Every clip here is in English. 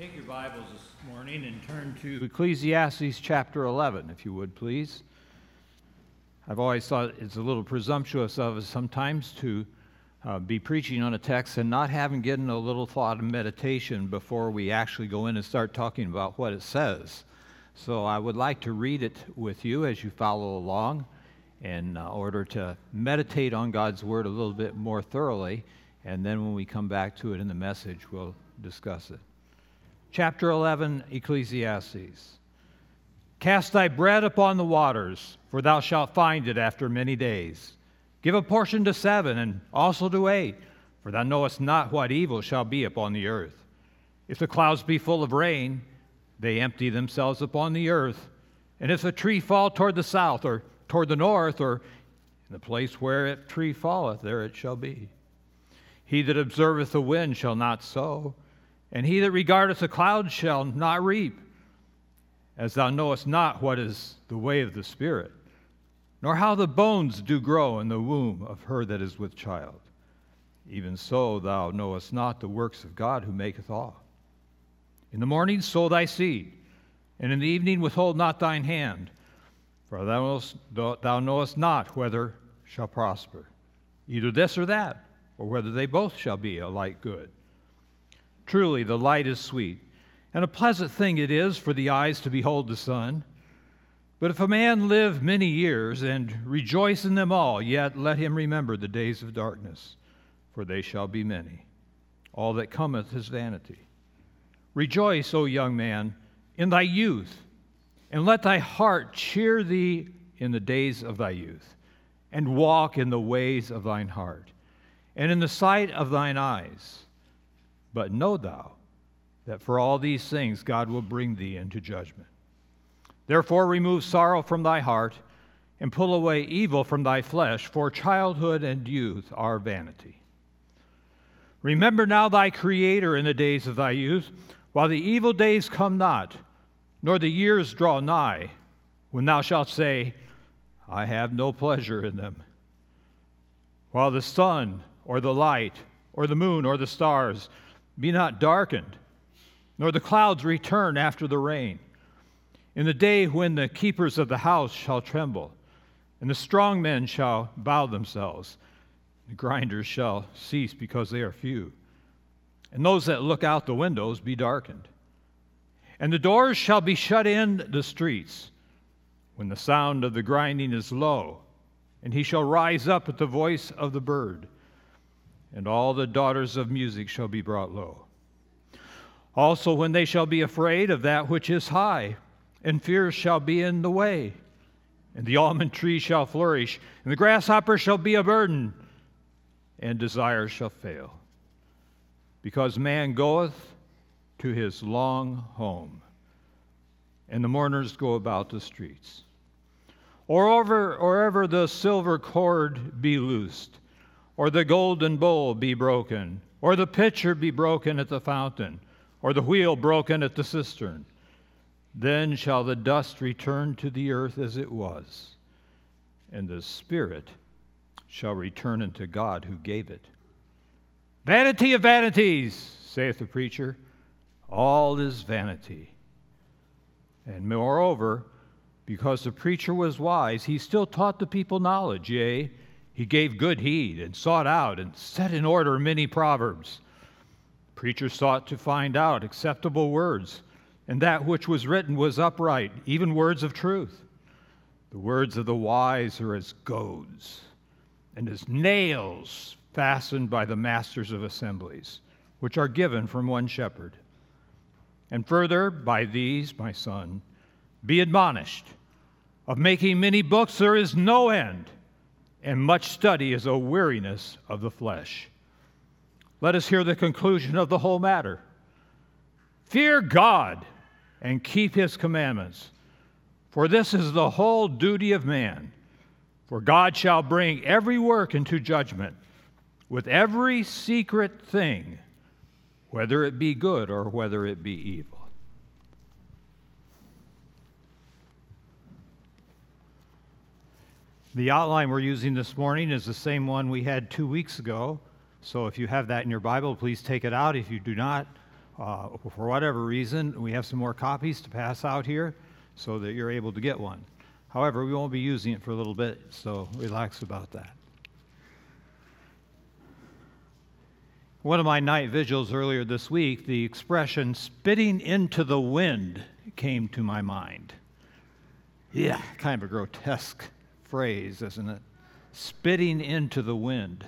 Take your Bibles this morning and turn to Ecclesiastes chapter 11, if you would, please. I've always thought it's a little presumptuous of us sometimes to uh, be preaching on a text and not having given a little thought and meditation before we actually go in and start talking about what it says. So I would like to read it with you as you follow along in uh, order to meditate on God's Word a little bit more thoroughly. And then when we come back to it in the message, we'll discuss it. Chapter 11, Ecclesiastes. Cast thy bread upon the waters, for thou shalt find it after many days. Give a portion to seven, and also to eight, for thou knowest not what evil shall be upon the earth. If the clouds be full of rain, they empty themselves upon the earth. And if a tree fall toward the south, or toward the north, or in the place where a tree falleth, there it shall be. He that observeth the wind shall not sow and he that regardeth the clouds shall not reap, as thou knowest not what is the way of the Spirit, nor how the bones do grow in the womb of her that is with child. Even so thou knowest not the works of God who maketh all. In the morning sow thy seed, and in the evening withhold not thine hand, for thou knowest, thou knowest not whether shall prosper, either this or that, or whether they both shall be alike good. Truly, the light is sweet, and a pleasant thing it is for the eyes to behold the sun. But if a man live many years and rejoice in them all, yet let him remember the days of darkness, for they shall be many. All that cometh is vanity. Rejoice, O young man, in thy youth, and let thy heart cheer thee in the days of thy youth, and walk in the ways of thine heart, and in the sight of thine eyes but know thou that for all these things God will bring thee into judgment. Therefore, remove sorrow from thy heart and pull away evil from thy flesh, for childhood and youth are vanity. Remember now thy Creator in the days of thy youth, while the evil days come not, nor the years draw nigh, when thou shalt say, I have no pleasure in them. While the sun, or the light, or the moon, or the stars, be not darkened, nor the clouds return after the rain. In the day when the keepers of the house shall tremble, and the strong men shall bow themselves, the grinders shall cease because they are few, and those that look out the windows be darkened. And the doors shall be shut in the streets, when the sound of the grinding is low, and he shall rise up at the voice of the bird and all the daughters of music shall be brought low. Also, when they shall be afraid of that which is high, and fear shall be in the way, and the almond tree shall flourish, and the grasshopper shall be a burden, and desire shall fail. Because man goeth to his long home, and the mourners go about the streets. Or over, or ever the silver cord be loosed, or the golden bowl be broken, or the pitcher be broken at the fountain, or the wheel broken at the cistern. Then shall the dust return to the earth as it was, and the Spirit shall return unto God who gave it. Vanity of vanities, saith the preacher, all is vanity. And moreover, because the preacher was wise, he still taught the people knowledge, yea, he gave good heed and sought out and set in order many proverbs. Preachers sought to find out acceptable words, and that which was written was upright, even words of truth. The words of the wise are as goads and as nails fastened by the masters of assemblies, which are given from one shepherd. And further, by these, my son, be admonished. Of making many books there is no end and much study is a weariness of the flesh. Let us hear the conclusion of the whole matter. Fear God and keep his commandments, for this is the whole duty of man. For God shall bring every work into judgment with every secret thing, whether it be good or whether it be evil. The outline we're using this morning is the same one we had two weeks ago. So if you have that in your Bible, please take it out. If you do not, uh, for whatever reason, we have some more copies to pass out here so that you're able to get one. However, we won't be using it for a little bit, so relax about that. One of my night vigils earlier this week, the expression spitting into the wind came to my mind. Yeah, kind of a grotesque phrase, isn't it? Spitting into the wind.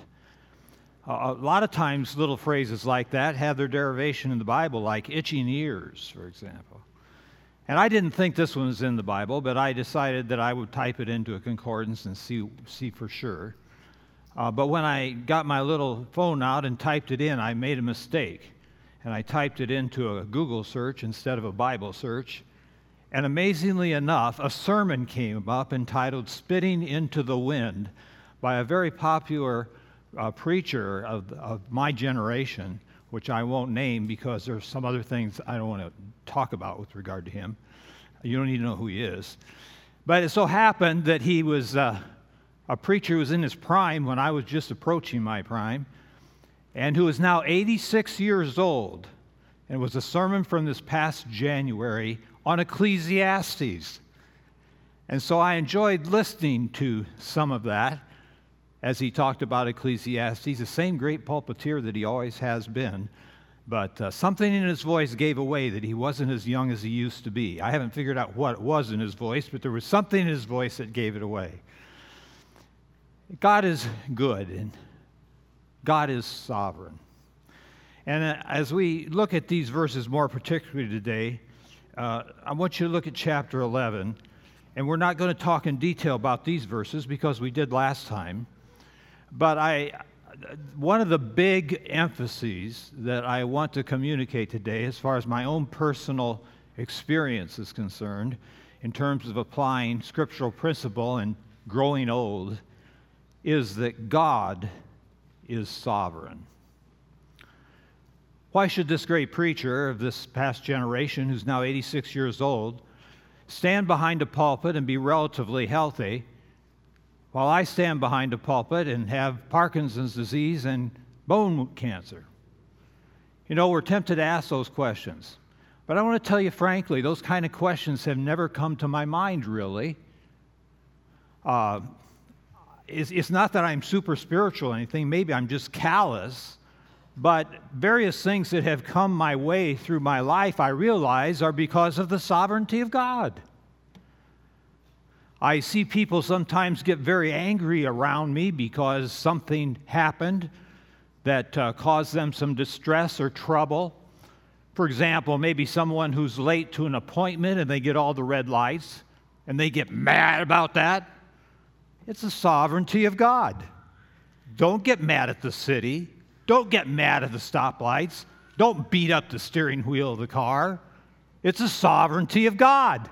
a lot of times, little phrases like that have their derivation in the Bible, like itching ears, for example. And I didn't think this one was in the Bible, but I decided that I would type it into a concordance and see, see for sure. Uh, but when I got my little phone out and typed it in, I made a mistake. And I typed it into a Google search instead of a Bible search. And amazingly enough, a sermon came up entitled Spitting into the Wind by a very popular uh, preacher of, of my generation, which I won't name because there's some other things I don't want to talk about with regard to him. You don't need to know who he is. But it so happened that he was uh, a preacher who was in his prime when I was just approaching my prime, and who is now 86 years old. And it was a sermon from this past January on Ecclesiastes. And so I enjoyed listening to some of that as he talked about Ecclesiastes, the same great pulpiteer that he always has been. But uh, something in his voice gave away that he wasn't as young as he used to be. I haven't figured out what it was in his voice, but there was something in his voice that gave it away. God is good and God is sovereign. And uh, as we look at these verses more particularly today, uh, I want you to look at chapter 11. And we're not going to talk in detail about these verses because we did last time. But I, one of the big emphases that I want to communicate today, as far as my own personal experience is concerned, in terms of applying scriptural principle and growing old, is that God is sovereign. Why should this great preacher of this past generation, who's now 86 years old, stand behind a pulpit and be relatively healthy, while I stand behind a pulpit and have Parkinson's disease and bone cancer? You know, we're tempted to ask those questions. But I want to tell you frankly, those kind of questions have never come to my mind, really. Uh, it's, it's not that I'm super spiritual or anything, maybe I'm just callous. But various things that have come my way through my life, I realize, are because of the sovereignty of God. I see people sometimes get very angry around me because something happened that uh, caused them some distress or trouble. For example, maybe someone who's late to an appointment and they get all the red lights and they get mad about that. It's the sovereignty of God. Don't get mad at the city. Don't get mad at the stoplights. Don't beat up the steering wheel of the car. It's the sovereignty of God.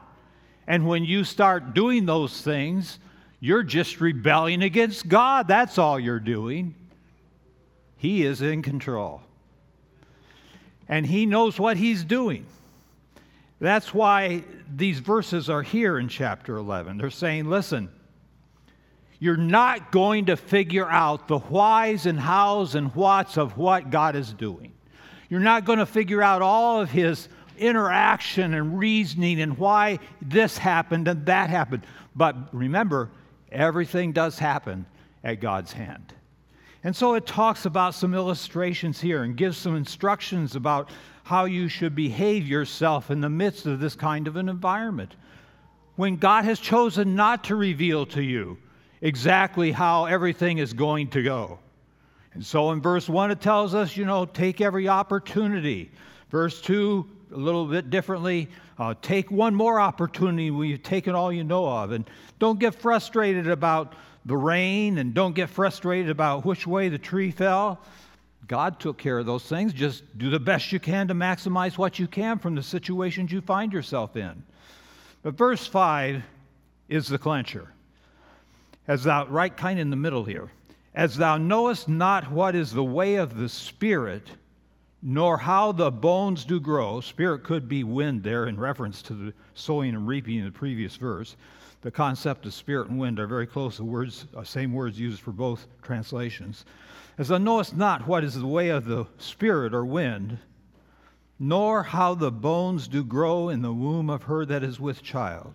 And when you start doing those things, you're just rebelling against God. That's all you're doing. He is in control. And He knows what He's doing. That's why these verses are here in chapter 11. They're saying, listen, you're not going to figure out the whys and hows and whats of what God is doing. You're not going to figure out all of His interaction and reasoning and why this happened and that happened. But remember, everything does happen at God's hand. And so it talks about some illustrations here and gives some instructions about how you should behave yourself in the midst of this kind of an environment. When God has chosen not to reveal to you exactly how everything is going to go. And so in verse 1, it tells us, you know, take every opportunity. Verse 2, a little bit differently, uh, take one more opportunity when you've taken all you know of. And don't get frustrated about the rain and don't get frustrated about which way the tree fell. God took care of those things. Just do the best you can to maximize what you can from the situations you find yourself in. But verse 5 is the clincher as thou, right kind in the middle here, as thou knowest not what is the way of the Spirit, nor how the bones do grow. Spirit could be wind there in reference to the sowing and reaping in the previous verse. The concept of spirit and wind are very close. The words, uh, same words used for both translations. As thou knowest not what is the way of the Spirit or wind, nor how the bones do grow in the womb of her that is with child.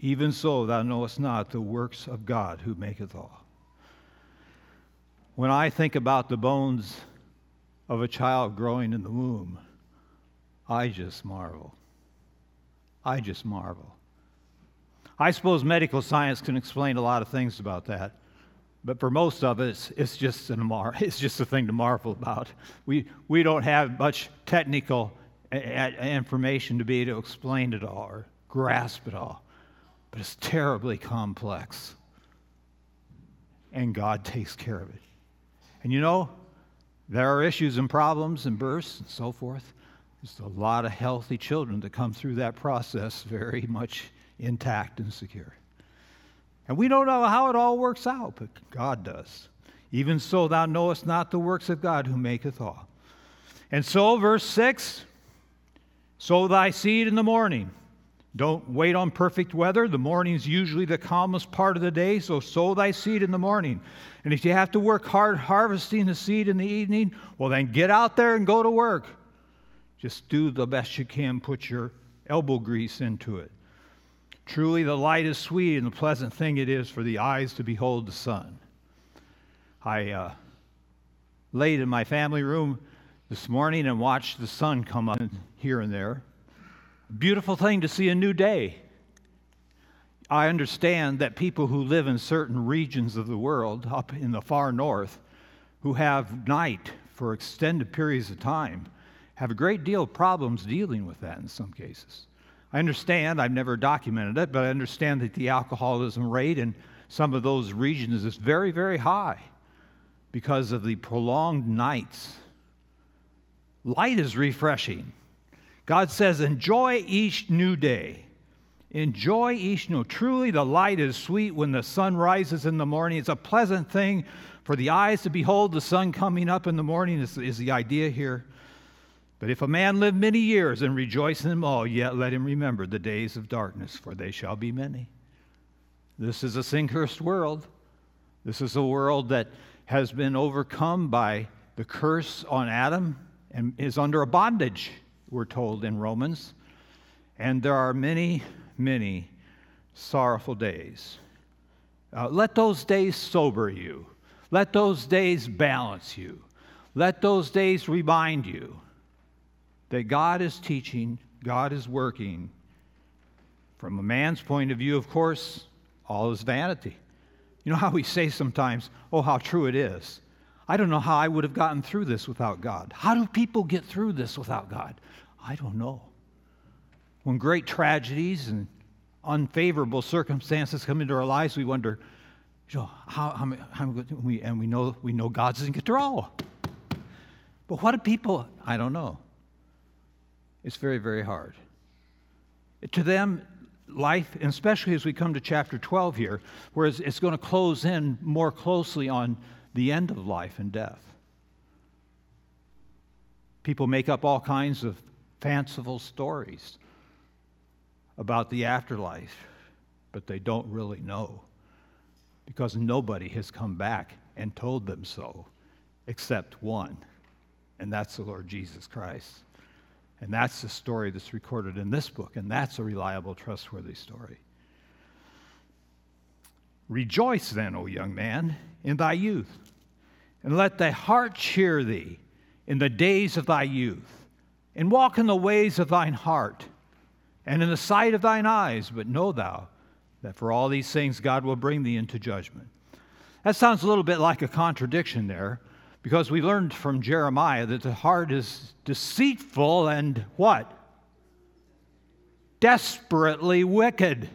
Even so, thou knowest not the works of God who maketh all. When I think about the bones of a child growing in the womb, I just marvel. I just marvel. I suppose medical science can explain a lot of things about that, but for most of us, it's just, an mar- it's just a thing to marvel about. We, we don't have much technical information to be able to explain it all or grasp it all, but it's terribly complex. And God takes care of it. And you know, there are issues and problems and births and so forth. There's a lot of healthy children that come through that process very much intact and secure. And we don't know how it all works out, but God does. Even so, thou knowest not the works of God who maketh all. And so, verse 6 sow thy seed in the morning. Don't wait on perfect weather. The morning's usually the calmest part of the day, so sow thy seed in the morning. And if you have to work hard harvesting the seed in the evening, well, then get out there and go to work. Just do the best you can, put your elbow grease into it. Truly, the light is sweet, and the pleasant thing it is for the eyes to behold the sun. I uh, laid in my family room this morning and watched the sun come up here and there. Beautiful thing to see a new day. I understand that people who live in certain regions of the world, up in the far north, who have night for extended periods of time, have a great deal of problems dealing with that in some cases. I understand, I've never documented it, but I understand that the alcoholism rate in some of those regions is very, very high because of the prolonged nights. Light is refreshing. God says, enjoy each new day. Enjoy each new. Truly, the light is sweet when the sun rises in the morning. It's a pleasant thing for the eyes to behold the sun coming up in the morning, is, is the idea here. But if a man live many years and rejoice in them all, yet let him remember the days of darkness, for they shall be many. This is a sin cursed world. This is a world that has been overcome by the curse on Adam and is under a bondage, we're told in Romans. And there are many, many sorrowful days. Uh, let those days sober you. Let those days balance you. Let those days remind you that God is teaching, God is working. From a man's point of view, of course, all is vanity. You know how we say sometimes, oh, how true it is. I don't know how I would have gotten through this without God. How do people get through this without God? I don't know. When great tragedies and unfavorable circumstances come into our lives, we wonder, you know, how, how, how we, and we know, we know God's in control. But what do people, I don't know. It's very, very hard. To them, life, and especially as we come to chapter 12 here, whereas it's going to close in more closely on the end of life and death. People make up all kinds of fanciful stories about the afterlife, but they don't really know because nobody has come back and told them so except one, and that's the Lord Jesus Christ. And that's the story that's recorded in this book, and that's a reliable, trustworthy story. Rejoice then, O young man, in thy youth, and let thy heart cheer thee in the days of thy youth, and walk in the ways of thine heart, and in the sight of thine eyes, but know thou that for all these things God will bring thee into judgment. That sounds a little bit like a contradiction there, because we learned from Jeremiah that the heart is deceitful and what? Desperately wicked.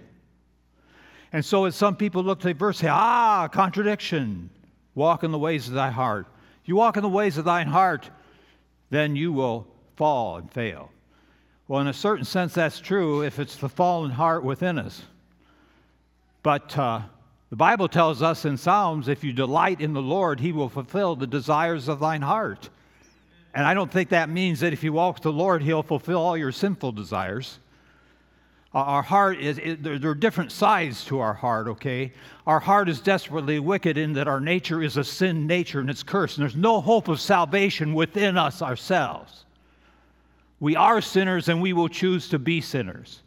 And so, as some people look at the verse, say, ah, contradiction. Walk in the ways of thy heart. You walk in the ways of thine heart, then you will fall and fail. Well, in a certain sense, that's true if it's the fallen heart within us. But uh, the Bible tells us in Psalms if you delight in the Lord, he will fulfill the desires of thine heart. And I don't think that means that if you walk with the Lord, he'll fulfill all your sinful desires. Our heart is, there are different sides to our heart, okay? Our heart is desperately wicked in that our nature is a sin nature and it's cursed, and there's no hope of salvation within us ourselves. We are sinners and we will choose to be sinners.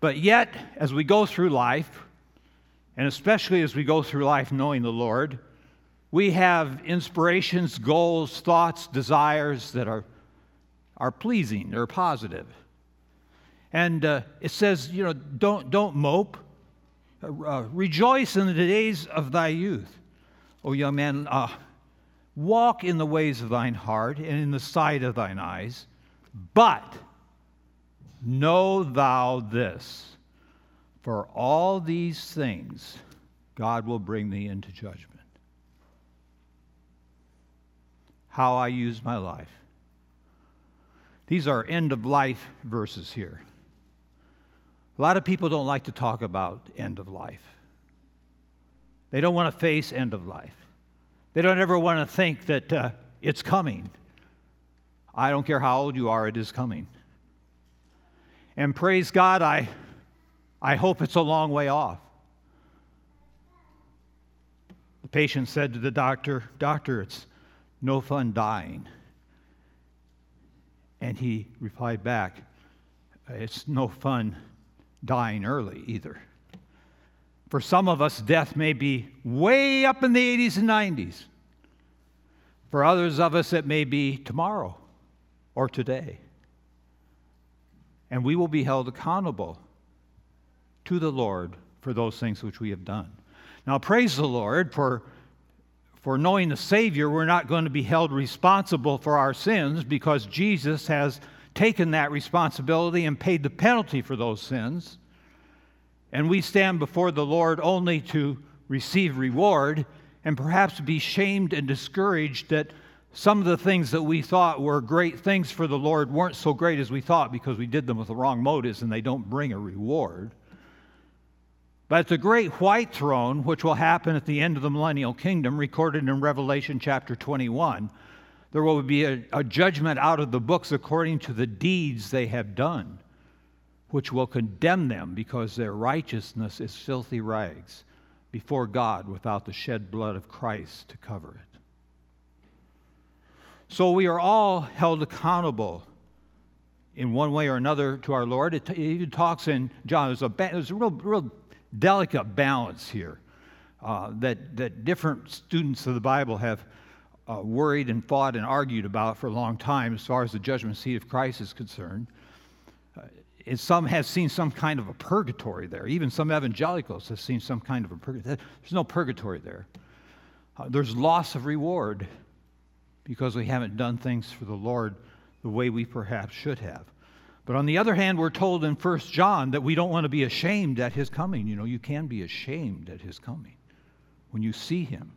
But yet, as we go through life, and especially as we go through life knowing the Lord, we have inspirations, goals, thoughts, desires that are, are pleasing, they're positive. And uh, it says, you know, don't, don't mope. Uh, uh rejoice in the days of thy youth. O young man, uh, walk in the ways of thine heart and in the sight of thine eyes. But know thou this for all these things God will bring thee into judgment. How I use my life. These are end of life verses here. A lot of people don't like to talk about end of life. They don't want to face end of life. They don't ever want to think that uh, it's coming. I don't care how old you are, it is coming. And praise God, I, I hope it's a long way off. The patient said to the doctor, Doctor, it's no fun dying. And he replied back, It's no fun dying early either. For some of us, death may be way up in the 80s and 90s. For others of us, it may be tomorrow or today. And we will be held accountable to the Lord for those things which we have done. Now, praise the Lord for, for knowing the Savior, we're not going to be held responsible for our sins because Jesus has taken that responsibility and paid the penalty for those sins. And we stand before the Lord only to receive reward and perhaps be shamed and discouraged that some of the things that we thought were great things for the Lord weren't so great as we thought because we did them with the wrong motives and they don't bring a reward. But at the great white throne, which will happen at the end of the millennial kingdom, recorded in Revelation chapter 21, there will be a, a, judgment out of the books according to the deeds they have done, which will condemn them because their righteousness is filthy rags before God without the shed blood of Christ to cover it. So we are all held accountable in one way or another to our Lord. It, even talks in John, there's a, there's a real, real delicate balance here uh, that, that different students of the Bible have uh, worried and fought and argued about for a long time as far as the judgment seat of Christ is concerned. Uh, and some have seen some kind of a purgatory there. Even some evangelicals have seen some kind of a purgatory. There's no purgatory there. Uh, there's loss of reward because we haven't done things for the Lord the way we perhaps should have. But on the other hand, we're told in 1 John that we don't want to be ashamed at his coming. You know, you can be ashamed at his coming when you see him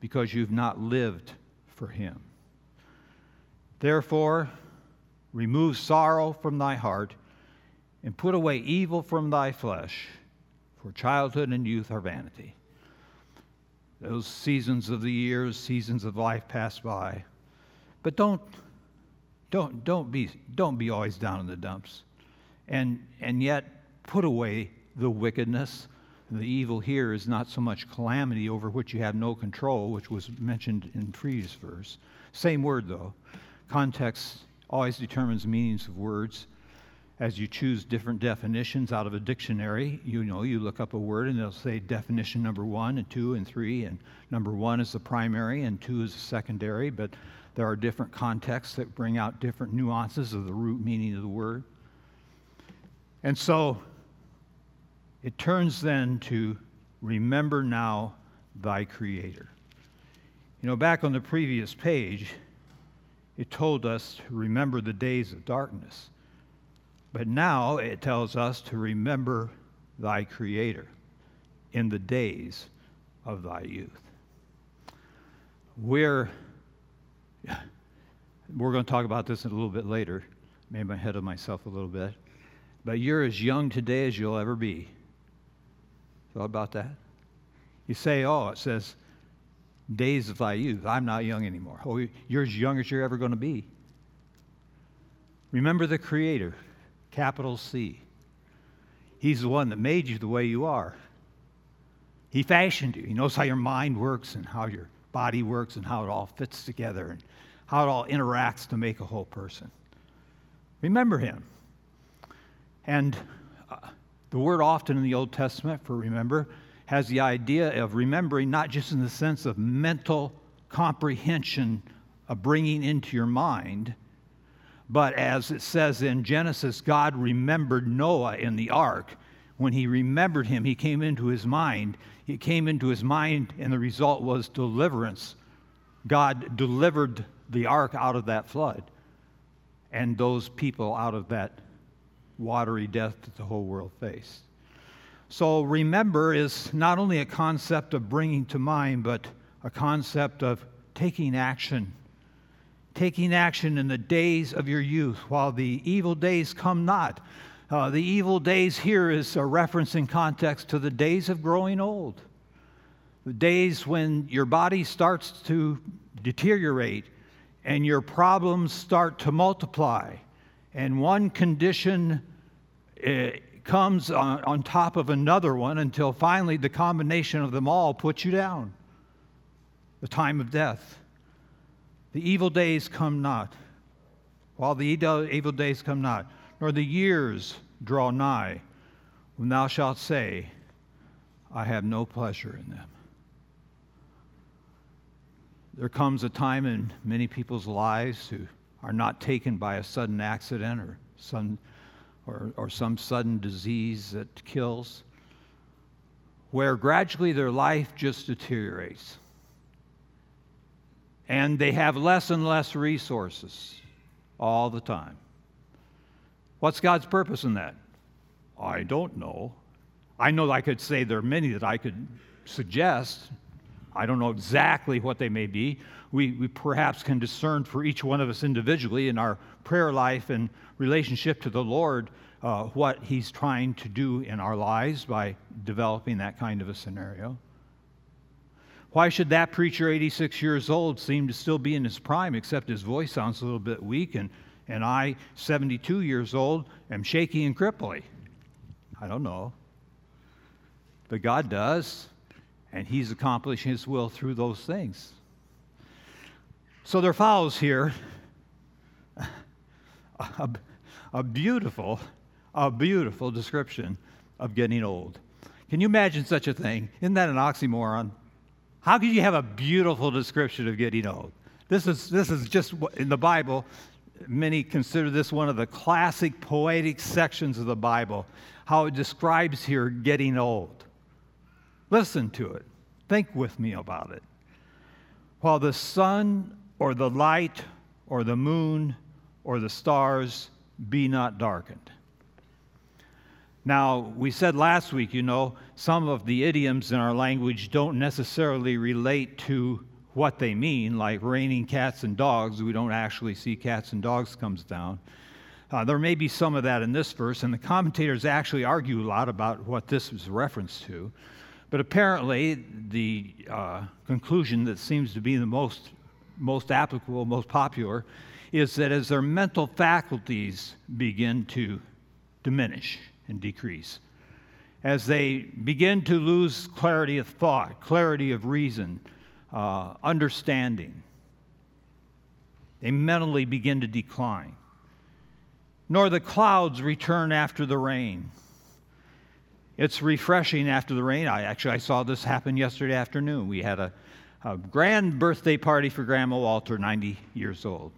because you've not lived for him. Therefore, remove sorrow from thy heart and put away evil from thy flesh, for childhood and youth are vanity. Those seasons of the years, seasons of life pass by. But don't, don't, don't, be, don't be always down in the dumps. And, and yet, put away the wickedness the evil here is not so much calamity over which you have no control, which was mentioned in previous verse. Same word, though. Context always determines meanings of words. As you choose different definitions out of a dictionary, you know, you look up a word and it'll say definition number one and two and three, and number one is the primary and two is the secondary, but there are different contexts that bring out different nuances of the root meaning of the word. And so it turns then to remember now thy Creator. You know, back on the previous page, it told us to remember the days of darkness. But now it tells us to remember thy Creator in the days of thy youth. We're, we're going to talk about this a little bit later. Made my head of myself a little bit. But you're as young today as you'll ever be. Thought about that? You say, oh, it says, days of thy youth. I'm not young anymore. Oh, you're as young as you're ever going to be. Remember the Creator, capital C. He's the one that made you the way you are. He fashioned you. He knows how your mind works and how your body works and how it all fits together and how it all interacts to make a whole person. Remember him. And uh, the word often in the Old Testament for remember has the idea of remembering not just in the sense of mental comprehension of bringing into your mind, but as it says in Genesis, God remembered Noah in the ark. When he remembered him, he came into his mind. He came into his mind, and the result was deliverance. God delivered the ark out of that flood and those people out of that watery death that the whole world faced. So, remember is not only a concept of bringing to mind, but a concept of taking action. Taking action in the days of your youth while the evil days come not. Uh, the evil days here is a reference in context to the days of growing old. The days when your body starts to deteriorate and your problems start to multiply. And one condition uh, comes on, on top of another one until finally the combination of them all puts you down. The time of death. The evil days come not, while the evil days come not, nor the years draw nigh, when thou shalt say, I have no pleasure in them. There comes a time in many people's lives who are not taken by a sudden accident or some, or, or some sudden disease that kills, where gradually their life just deteriorates. And they have less and less resources all the time. What's God's purpose in that? I don't know. I know I could say there are many that I could suggest, I don't know exactly what they may be. We, we perhaps can discern for each one of us individually in our prayer life and relationship to the Lord uh, what He's trying to do in our lives by developing that kind of a scenario. Why should that preacher, 86 years old, seem to still be in his prime, except his voice sounds a little bit weak, and, and I, 72 years old, am shaky and cripply? I don't know. But God does and he's accomplishing his will through those things. So there follows here a, a, beautiful, a beautiful description of getting old. Can you imagine such a thing? Isn't that an oxymoron? How could you have a beautiful description of getting old? This is, this is just in the Bible. Many consider this one of the classic poetic sections of the Bible, how it describes here getting old. Listen to it. Think with me about it. While the sun or the light or the moon or the stars be not darkened. Now, we said last week, you know, some of the idioms in our language don't necessarily relate to what they mean, like raining cats and dogs. We don't actually see cats and dogs comes down. Uh, there may be some of that in this verse, and the commentators actually argue a lot about what this is reference to. But apparently, the uh, conclusion that seems to be the most, most applicable, most popular, is that as their mental faculties begin to diminish and decrease, as they begin to lose clarity of thought, clarity of reason, uh, understanding, they mentally begin to decline. Nor the clouds return after the rain it's refreshing after the rain. I actually I saw this happen yesterday afternoon. We had a, a grand birthday party for Grandma Walter, 90 years old.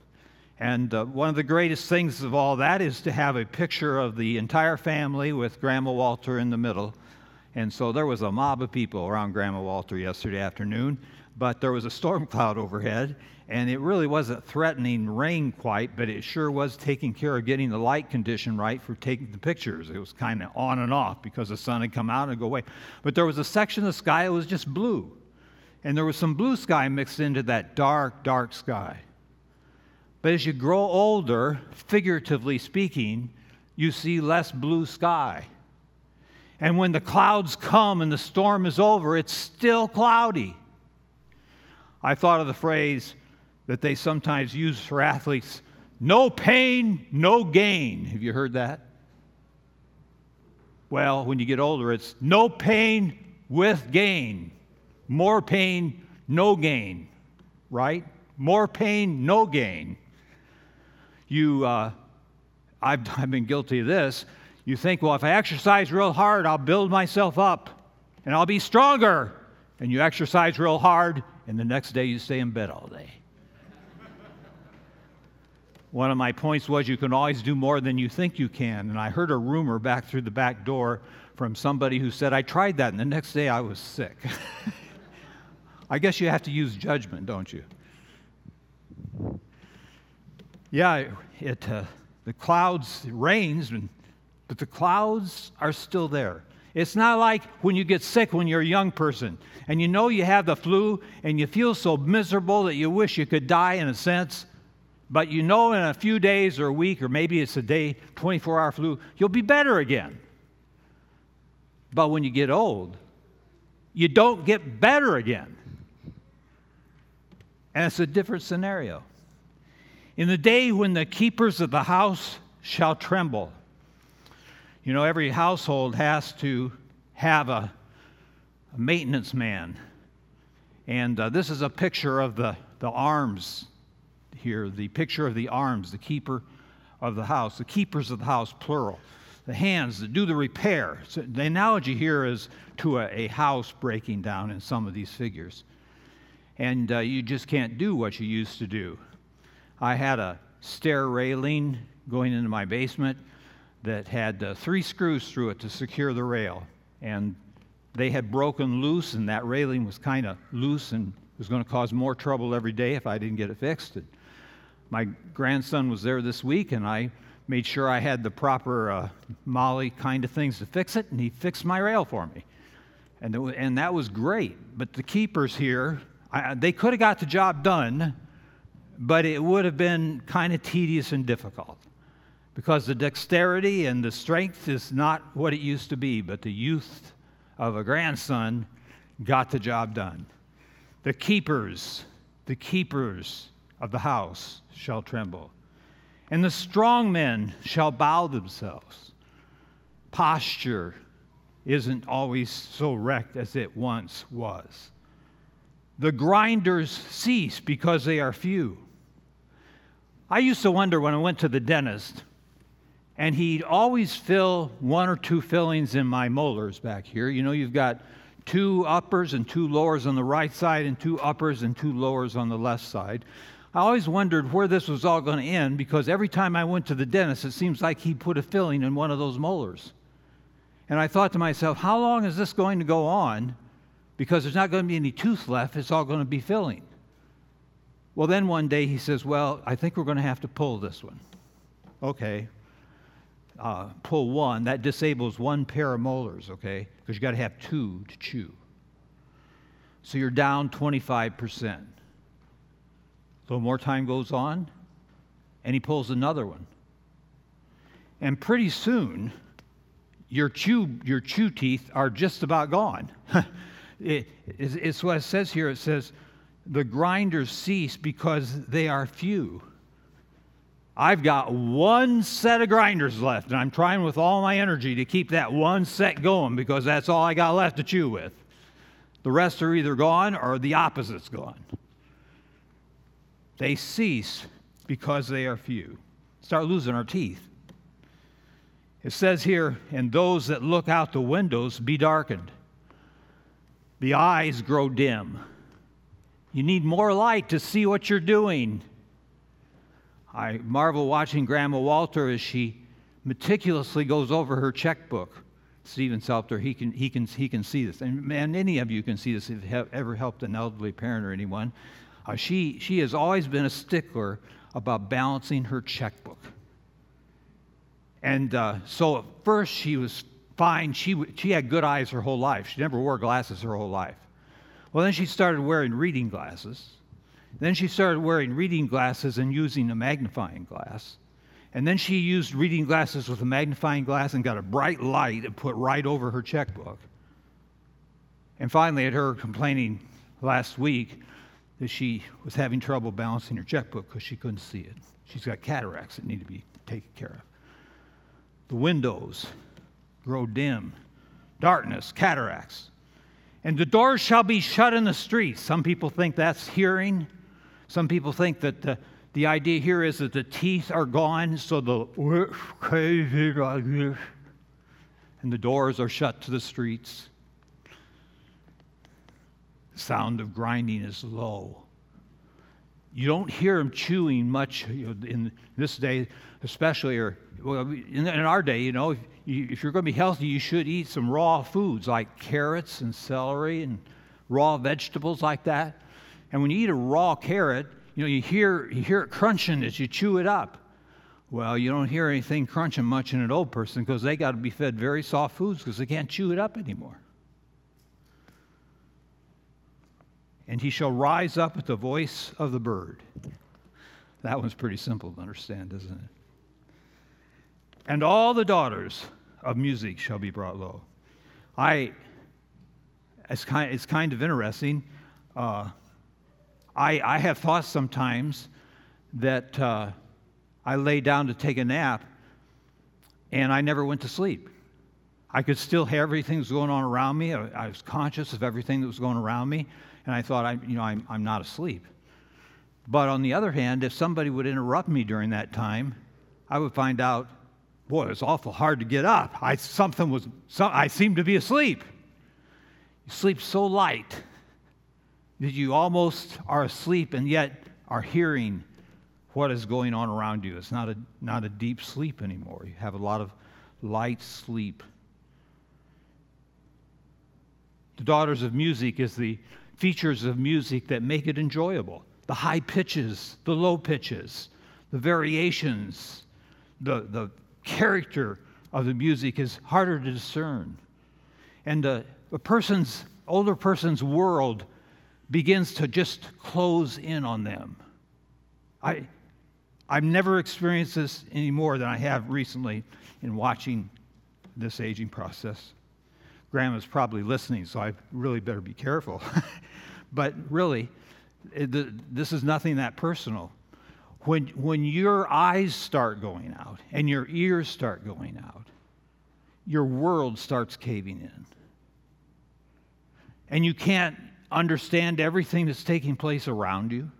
And uh, one of the greatest things of all that is to have a picture of the entire family with Grandma Walter in the middle. And so there was a mob of people around Grandma Walter yesterday afternoon, but there was a storm cloud overhead, and it really wasn't threatening rain quite, but it sure was taking care of getting the light condition right for taking the pictures. It was kind of on and off because the sun had come out and go away. But there was a section of the sky that was just blue, and there was some blue sky mixed into that dark, dark sky. But as you grow older, figuratively speaking, you see less blue sky. And when the clouds come and the storm is over, it's still cloudy. I thought of the phrase, that they sometimes use for athletes no pain, no gain. Have you heard that? Well, when you get older, it's no pain with gain. More pain, no gain, right? More pain, no gain. You, uh, I've, I've been guilty of this. You think, well, if I exercise real hard, I'll build myself up and I'll be stronger. And you exercise real hard, and the next day you stay in bed all day. One of my points was you can always do more than you think you can. And I heard a rumor back through the back door from somebody who said, I tried that, and the next day I was sick. I guess you have to use judgment, don't you? Yeah, it, uh, the clouds, it rains, but the clouds are still there. It's not like when you get sick when you're a young person and you know you have the flu and you feel so miserable that you wish you could die in a sense, but you know in a few days or a week or maybe it's a day, 24 hour flu, you'll be better again. But when you get old, you don't get better again. And it's a different scenario. In the day when the keepers of the house shall tremble, you know, every household has to have a, a maintenance man. And uh, this is a picture of the, the arms here, the picture of the arms, the keeper of the house, the keepers of the house, plural the hands that do the repair. So the analogy here is to a, a, house breaking down in some of these figures. And uh, you just can't do what you used to do. I had a stair railing going into my basement that had uh, three screws through it to secure the rail. And they had broken loose, and that railing was kind of loose and was going to cause more trouble every day if I didn't get it fixed. And my grandson was there this week, and I made sure I had the proper uh, molly kind of things to fix it, and he fixed my rail for me. And, and that was great. But the keepers here, I, they could have got the job done, but it would have been kind of tedious and difficult because the dexterity and the strength is not what it used to be, but the youth of a grandson got the job done. The keepers, the keepers of the house shall tremble and the strong men shall bow themselves. Posture isn't always so wrecked as it once was. The grinders cease because they are few. I used to wonder when I went to the dentist, and he'd always fill one or two fillings in my molars back here. You know, you've got two uppers and two lowers on the right side, and two uppers and two lowers on the left side. I always wondered where this was all going to end because every time I went to the dentist, it seems like he put a filling in one of those molars. And I thought to myself, how long is this going to go on? Because there's not going to be any tooth left, it's all going to be filling. Well, then one day he says, Well, I think we're going to have to pull this one. Okay. Uh, pull one. That disables one pair of molars, okay? Because you got to have two to chew. So you're down 25%. A little more time goes on, and he pulls another one. And pretty soon, your chew, your chew teeth are just about gone. it, it's, it's what it says here. It says, the grinders cease because they are few. I've got one set of grinders left, and I'm trying with all my energy to keep that one set going because that's all I got left to chew with. The rest are either gone or the opposite's gone. They cease because they are few. Start losing our teeth. It says here, and those that look out the windows be darkened. The eyes grow dim. You need more light to see what you're doing. I marvel watching Grandma Walter as she meticulously goes over her checkbook. Stephen Selter, he can, he can, he can see this. And, and any of you can see this if you've ever helped an elderly parent or anyone. Uh, she, she has always been a stickler about balancing her checkbook. And uh, so at first she was fine. She, she had good eyes her whole life. She never wore glasses her whole life. Well, then she started wearing reading glasses. Then she started wearing reading glasses and using a magnifying glass. And then she used reading glasses with a magnifying glass and got a bright light and put right over her checkbook. And finally, at her complaining last week that she was having trouble balancing her checkbook because she couldn't see it. She's got cataracts that need to be taken care of. The windows grow dim, darkness, cataracts. And the doors shall be shut in the streets. Some people think that's hearing. Some people think that the, The idea here is that the teeth are gone, so the and the doors are shut to the streets. The sound of grinding is low. You don't hear them chewing much in this day, especially, or well, in, our day, you know, if, if you're going to be healthy, you should eat some raw foods like carrots and celery and raw vegetables like that. And when you eat a raw carrot, you know, you hear, you hear it crunching as you chew it up. Well, you don't hear anything crunching much in an old person because they got to be fed very soft foods because they can't chew it up anymore. And he shall rise up at the voice of the bird. That one's pretty simple to understand, isn't it? And all the daughters of music shall be brought low. I, it's kind, it's kind of interesting. Uh, I, I have thought sometimes that uh, I lay down to take a nap and I never went to sleep. I could still hear everything that was going on around me. I, I, was conscious of everything that was going around me, and I thought, I, you know, I'm, I'm not asleep. But on the other hand, if somebody would interrupt me during that time, I would find out, boy, it's awful hard to get up. I, something was, so, I seemed to be asleep. You sleep so light that you almost are asleep and yet are hearing what is going on around you. It's not a, not a deep sleep anymore. You have a lot of light sleep. The Daughters of Music is the features of music that make it enjoyable the high pitches, the low pitches, the variations, the, the character of the music is harder to discern. And uh, a person's, older person's world begins to just close in on them. I, I've never experienced this any more than I have recently in watching this aging process. Grandma's probably listening, so I really better be careful. but really, it, this is nothing that personal. When, when your eyes start going out and your ears start going out, your world starts caving in. And you can't understand everything that's taking place around you.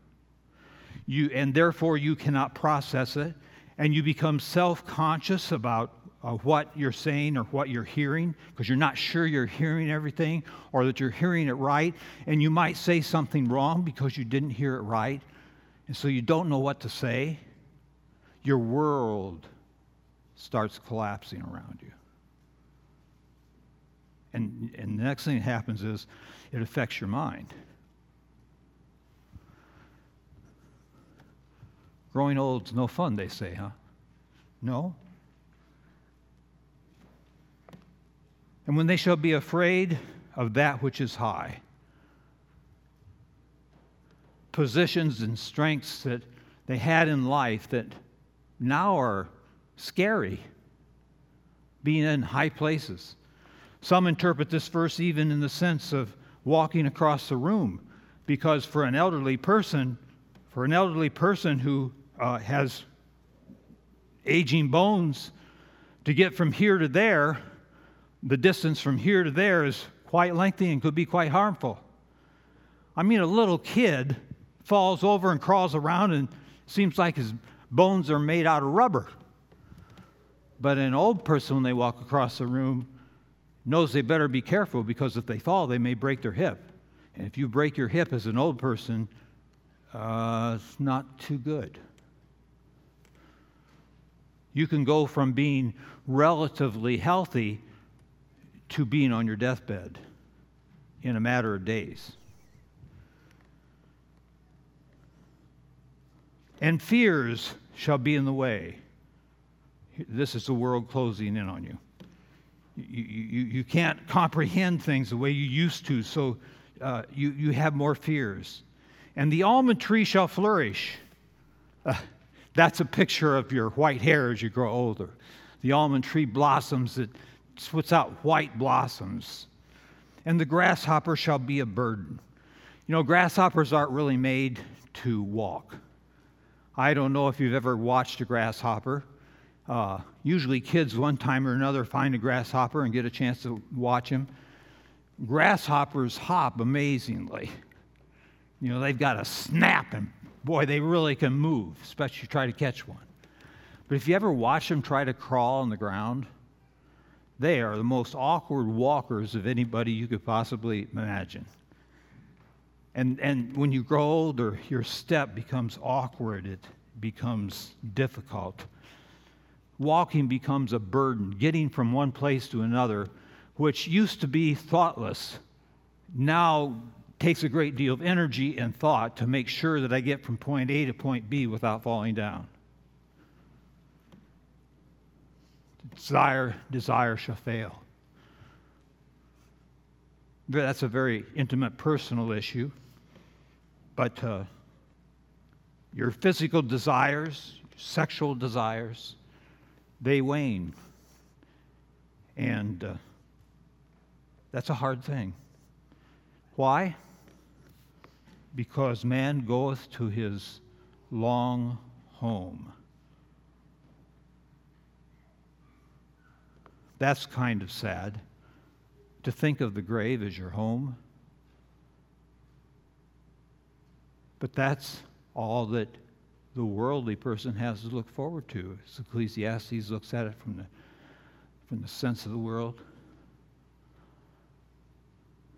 You, and therefore, you cannot process it. And you become self conscious about uh, what you're saying or what you're hearing because you're not sure you're hearing everything or that you're hearing it right. And you might say something wrong because you didn't hear it right. And so you don't know what to say. Your world starts collapsing around you. And, and the next thing that happens is it affects your mind. Growing old's no fun, they say, huh? No? And when they shall be afraid of that which is high, positions and strengths that they had in life that now are scary, being in high places. Some interpret this verse even in the sense of walking across the room, because for an elderly person, for an elderly person who uh, has aging bones, to get from here to there, the distance from here to there is quite lengthy and could be quite harmful. I mean, a little kid falls over and crawls around and seems like his bones are made out of rubber. But an old person, when they walk across the room, knows they better be careful because if they fall, they may break their hip. And if you break your hip as an old person, uh, it's not too good. You can go from being relatively healthy to being on your deathbed in a matter of days. And fears shall be in the way. This is the world closing in on you. You, you, you can't comprehend things the way you used to, so uh, you, you have more fears. And the almond tree shall flourish. Uh, that's a picture of your white hair as you grow older. The almond tree blossoms, it puts out white blossoms. And the grasshopper shall be a burden. You know, grasshoppers aren't really made to walk. I don't know if you've ever watched a grasshopper. Uh, usually, kids, one time or another, find a grasshopper and get a chance to watch him. Grasshoppers hop amazingly. You know, they've got a snap and boy, they really can move, especially if you try to catch one. But if you ever watch them try to crawl on the ground, they are the most awkward walkers of anybody you could possibly imagine. And, and when you grow older, your step becomes awkward, it becomes difficult. Walking becomes a burden. Getting from one place to another, which used to be thoughtless, now takes a great deal of energy and thought to make sure that I get from point A to point B without falling down. Desire, desire shall fail. That's a very intimate personal issue. But uh, your physical desires, sexual desires, they wane. And uh, that's a hard thing. Why? Because man goeth to his long home. That's kind of sad to think of the grave as your home. But that's all that the worldly person has to look forward to. As Ecclesiastes looks at it from the, from the sense of the world.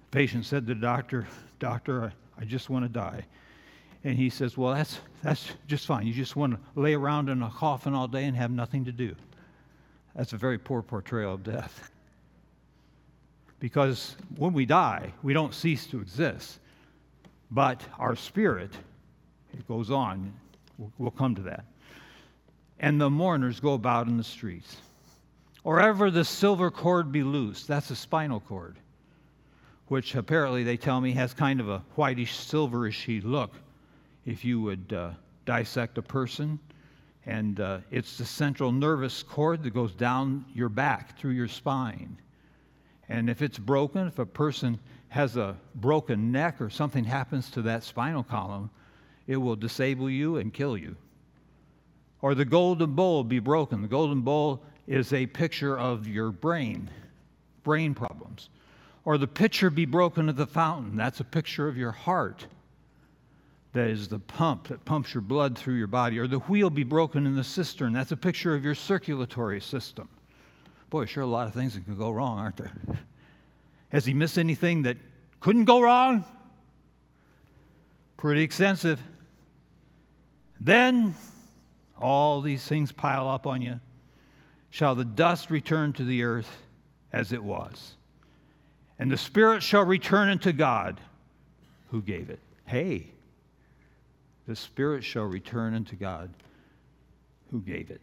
The patient said to the doctor, Doctor, I, I just want to die. And he says, Well, that's, that's just fine. You just want to lay around in a coffin all day and have nothing to do. That's a very poor portrayal of death. Because when we die, we don't cease to exist. But our spirit, it goes on, we'll, come to that. And the mourners go about in the streets. Or ever the silver cord be loosed, that's a spinal cord, which apparently they tell me has kind of a whitish, silverishy look if you would uh, dissect a person. And uh, it's the central nervous cord that goes down your back through your spine. And if it's broken, if a person has a broken neck or something happens to that spinal column, it will disable you and kill you. Or the golden bowl be broken. The golden bowl is a picture of your brain, brain problems. Or the pitcher be broken at the fountain. That's a picture of your heart. That is the pump that pumps your blood through your body. Or the wheel be broken in the cistern. That's a picture of your circulatory system. Boy, sure, a lot of things that could go wrong, aren't there? Has he missed anything that couldn't go wrong? Pretty extensive. Then all these things pile up on you. Shall the dust return to the earth as it was? And the spirit shall return unto God who gave it. Hey, the spirit shall return unto God who gave it.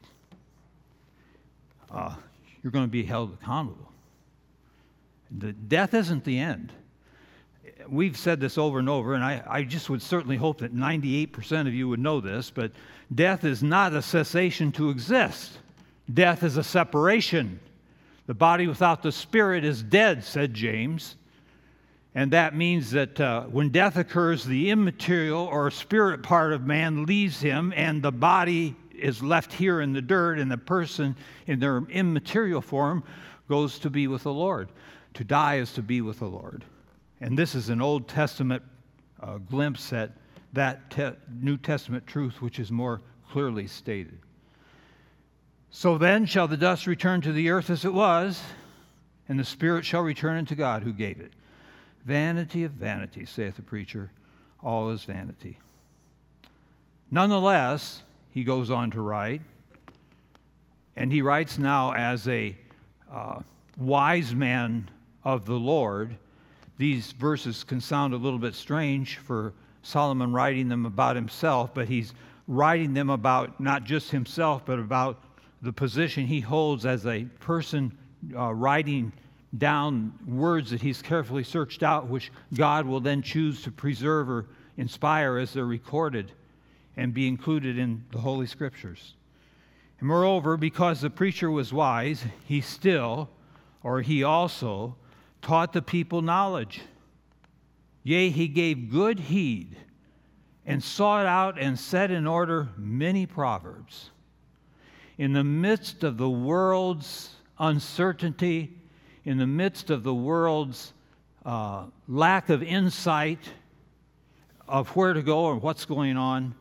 Uh, you're going to be held accountable. The death isn't the end. We've said this over and over, and I, I just would certainly hope that 98% of you would know this, but death is not a cessation to exist. Death is a separation. The body without the spirit is dead, said James. And that means that uh, when death occurs, the immaterial or spirit part of man leaves him, and the body is left here in the dirt, and the person in their immaterial form goes to be with the Lord. To die is to be with the Lord. And this is an Old Testament uh, glimpse at that te- New Testament truth, which is more clearly stated. So then shall the dust return to the earth as it was, and the spirit shall return unto God who gave it. Vanity of vanity, saith the preacher, all is vanity. Nonetheless, he goes on to write, and he writes now as a uh, wise man of the Lord. These verses can sound a little bit strange for Solomon writing them about himself, but he's writing them about not just himself, but about the position he holds as a person uh, writing down words that he's carefully searched out, which God will then choose to preserve or inspire as they're recorded and be included in the Holy Scriptures. And moreover, because the preacher was wise, he still, or he also, taught the people knowledge. Yea, he gave good heed and sought out and set in order many proverbs. In the midst of the world's uncertainty, in the midst of the world's uh, lack of insight of where to go and what's going on,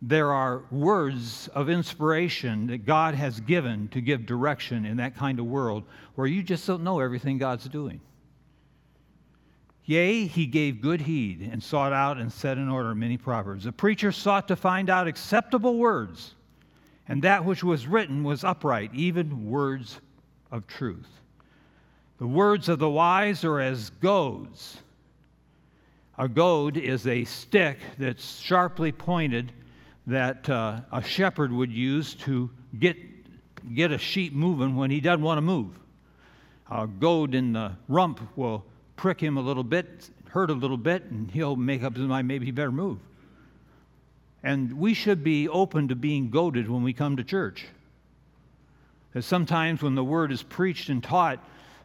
there are words of inspiration that God has given to give direction in that kind of world where you just don't know everything God's doing. Yea, he gave good heed and sought out and set in order many proverbs. The preacher sought to find out acceptable words, and that which was written was upright, even words of truth. The words of the wise are as goads. A goad is a stick that's sharply pointed that uh, a shepherd would use to get, get a sheep moving when he doesn't want to move. A goad in the rump will prick him a little bit, hurt a little bit, and he'll make up his mind maybe he better move. And we should be open to being goaded when we come to church. Because sometimes when the word is preached and taught,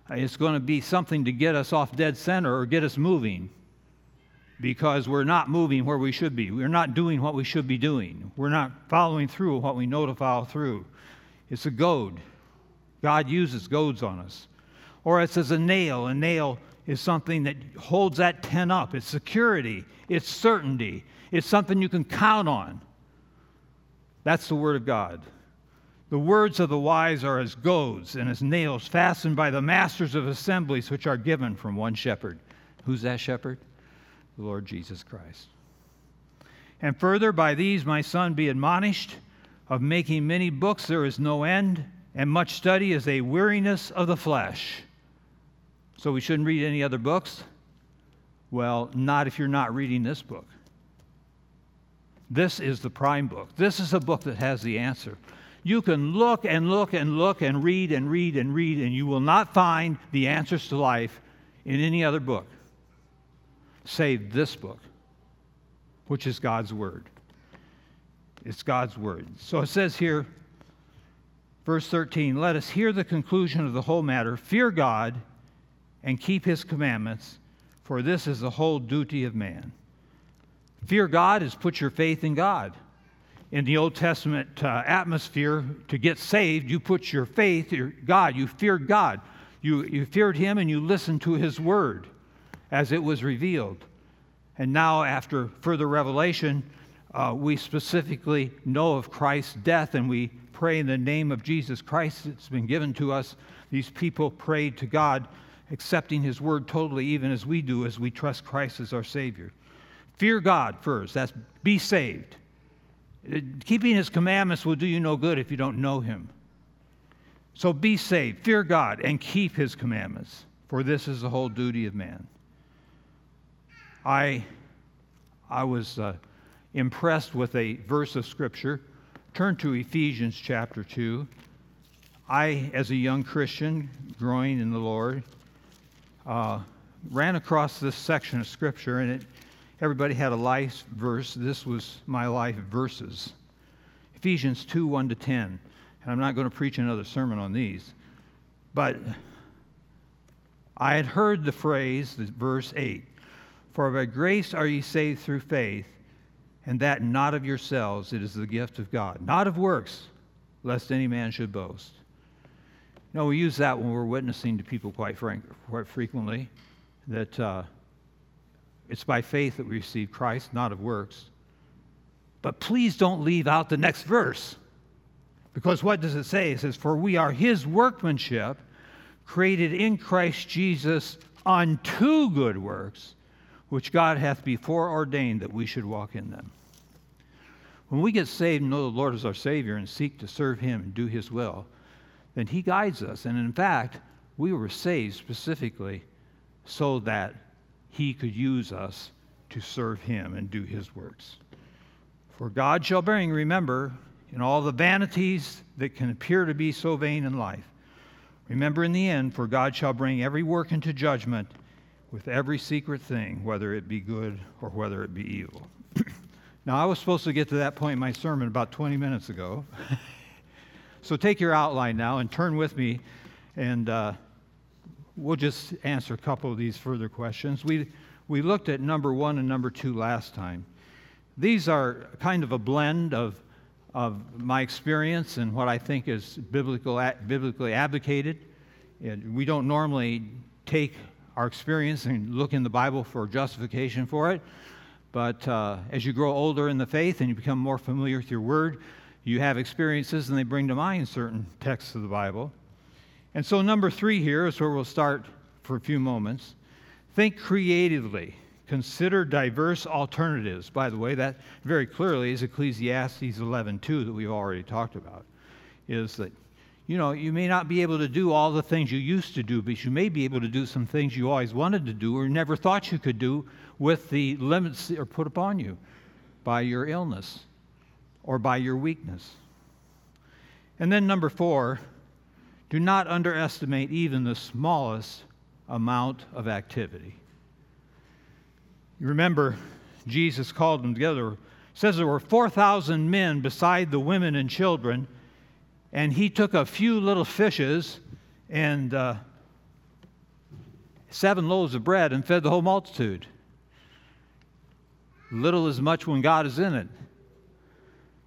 it's going to be something to get us off dead center or get us moving because we're not moving where we should be. We're not doing what we should be doing. We're not following through what we know to follow through. It's a goad. God uses goads on us. Or it's as a nail. A nail is something that holds that tent up. It's security, it's certainty, it's something you can count on. That's the Word of God. The words of the wise are as goads and as nails fastened by the masters of assemblies, which are given from one shepherd. Who's that shepherd? The Lord Jesus Christ. And further, by these, my son, be admonished of making many books, there is no end, and much study is a weariness of the flesh. So we shouldn't read any other books? Well, not if you're not reading this book. This is the prime book. This is a book that has the answer. You can look and look and look and read and read and read, and you will not find the answers to life in any other book save this book, which is God's Word. It's God's Word. So it says here, verse 13, let us hear the conclusion of the whole matter. Fear God and keep his commandments, for this is the whole duty of man. Fear God is put your faith in God. In the Old Testament uh, atmosphere, to get saved, you put your faith in God. You feared God. You, you feared Him and you listened to His word as it was revealed. And now, after further revelation, uh, we specifically know of Christ's death and we pray in the name of Jesus Christ. It's been given to us. These people prayed to God accepting his word totally, even as we do as we trust Christ as our Savior. Fear God first. That's be saved. Uh, keeping his commandments will do you no good if you don't know him. So be saved, fear God, and keep his commandments, for this is the whole duty of man. I, I was uh, impressed with a verse of Scripture. Turn to Ephesians chapter 2. I, as a young Christian growing in the Lord, uh, ran across this section of Scripture, and it, everybody had a life verse. This was my life verses Ephesians 2 1 to 10. And I'm not going to preach another sermon on these. But I had heard the phrase, the verse 8 For by grace are ye saved through faith, and that not of yourselves, it is the gift of God, not of works, lest any man should boast. No, we use that when we're witnessing to people quite, frank, quite frequently, that uh, it's by faith that we receive Christ, not of works. But please don't leave out the next verse. Because what does it say? It says, For we are his workmanship, created in Christ Jesus unto good works, which God hath before ordained that we should walk in them. When we get saved and know the Lord is our Savior and seek to serve him and do his will, then He guides us. And in fact, we were saved specifically so that He could use us to serve Him and do His works. For God shall bring, remember, in all the vanities that can appear to be so vain in life. Remember in the end, for God shall bring every work into judgment with every secret thing, whether it be good or whether it be evil. now, I was supposed to get to that point in my sermon about 20 minutes ago. So take your outline now and turn with me, and uh, we'll just answer a couple of these further questions. We, we looked at number one and number two last time. These are kind of a blend of, of my experience and what I think is biblical, biblically advocated. And we don't normally take our experience and look in the Bible for justification for it, But uh, as you grow older in the faith and you become more familiar with your word, you have experiences and they bring to mind certain texts of the Bible. And so, number three here is where we'll start for a few moments. Think creatively. Consider diverse alternatives. By the way, that very clearly is Ecclesiastes 11:2 that we've already talked about. Is that you know, you may not be able to do all the things you used to do, but you may be able to do some things you always wanted to do or never thought you could do with the limits that are put upon you by your illness or by your weakness. And then, number four, do not underestimate even the smallest amount of activity. You remember, Jesus called them together. Says there were 4,000 men beside the women and children and he took a few little fishes and uh, seven loaves of bread and fed the whole multitude. Little is much when God is in it.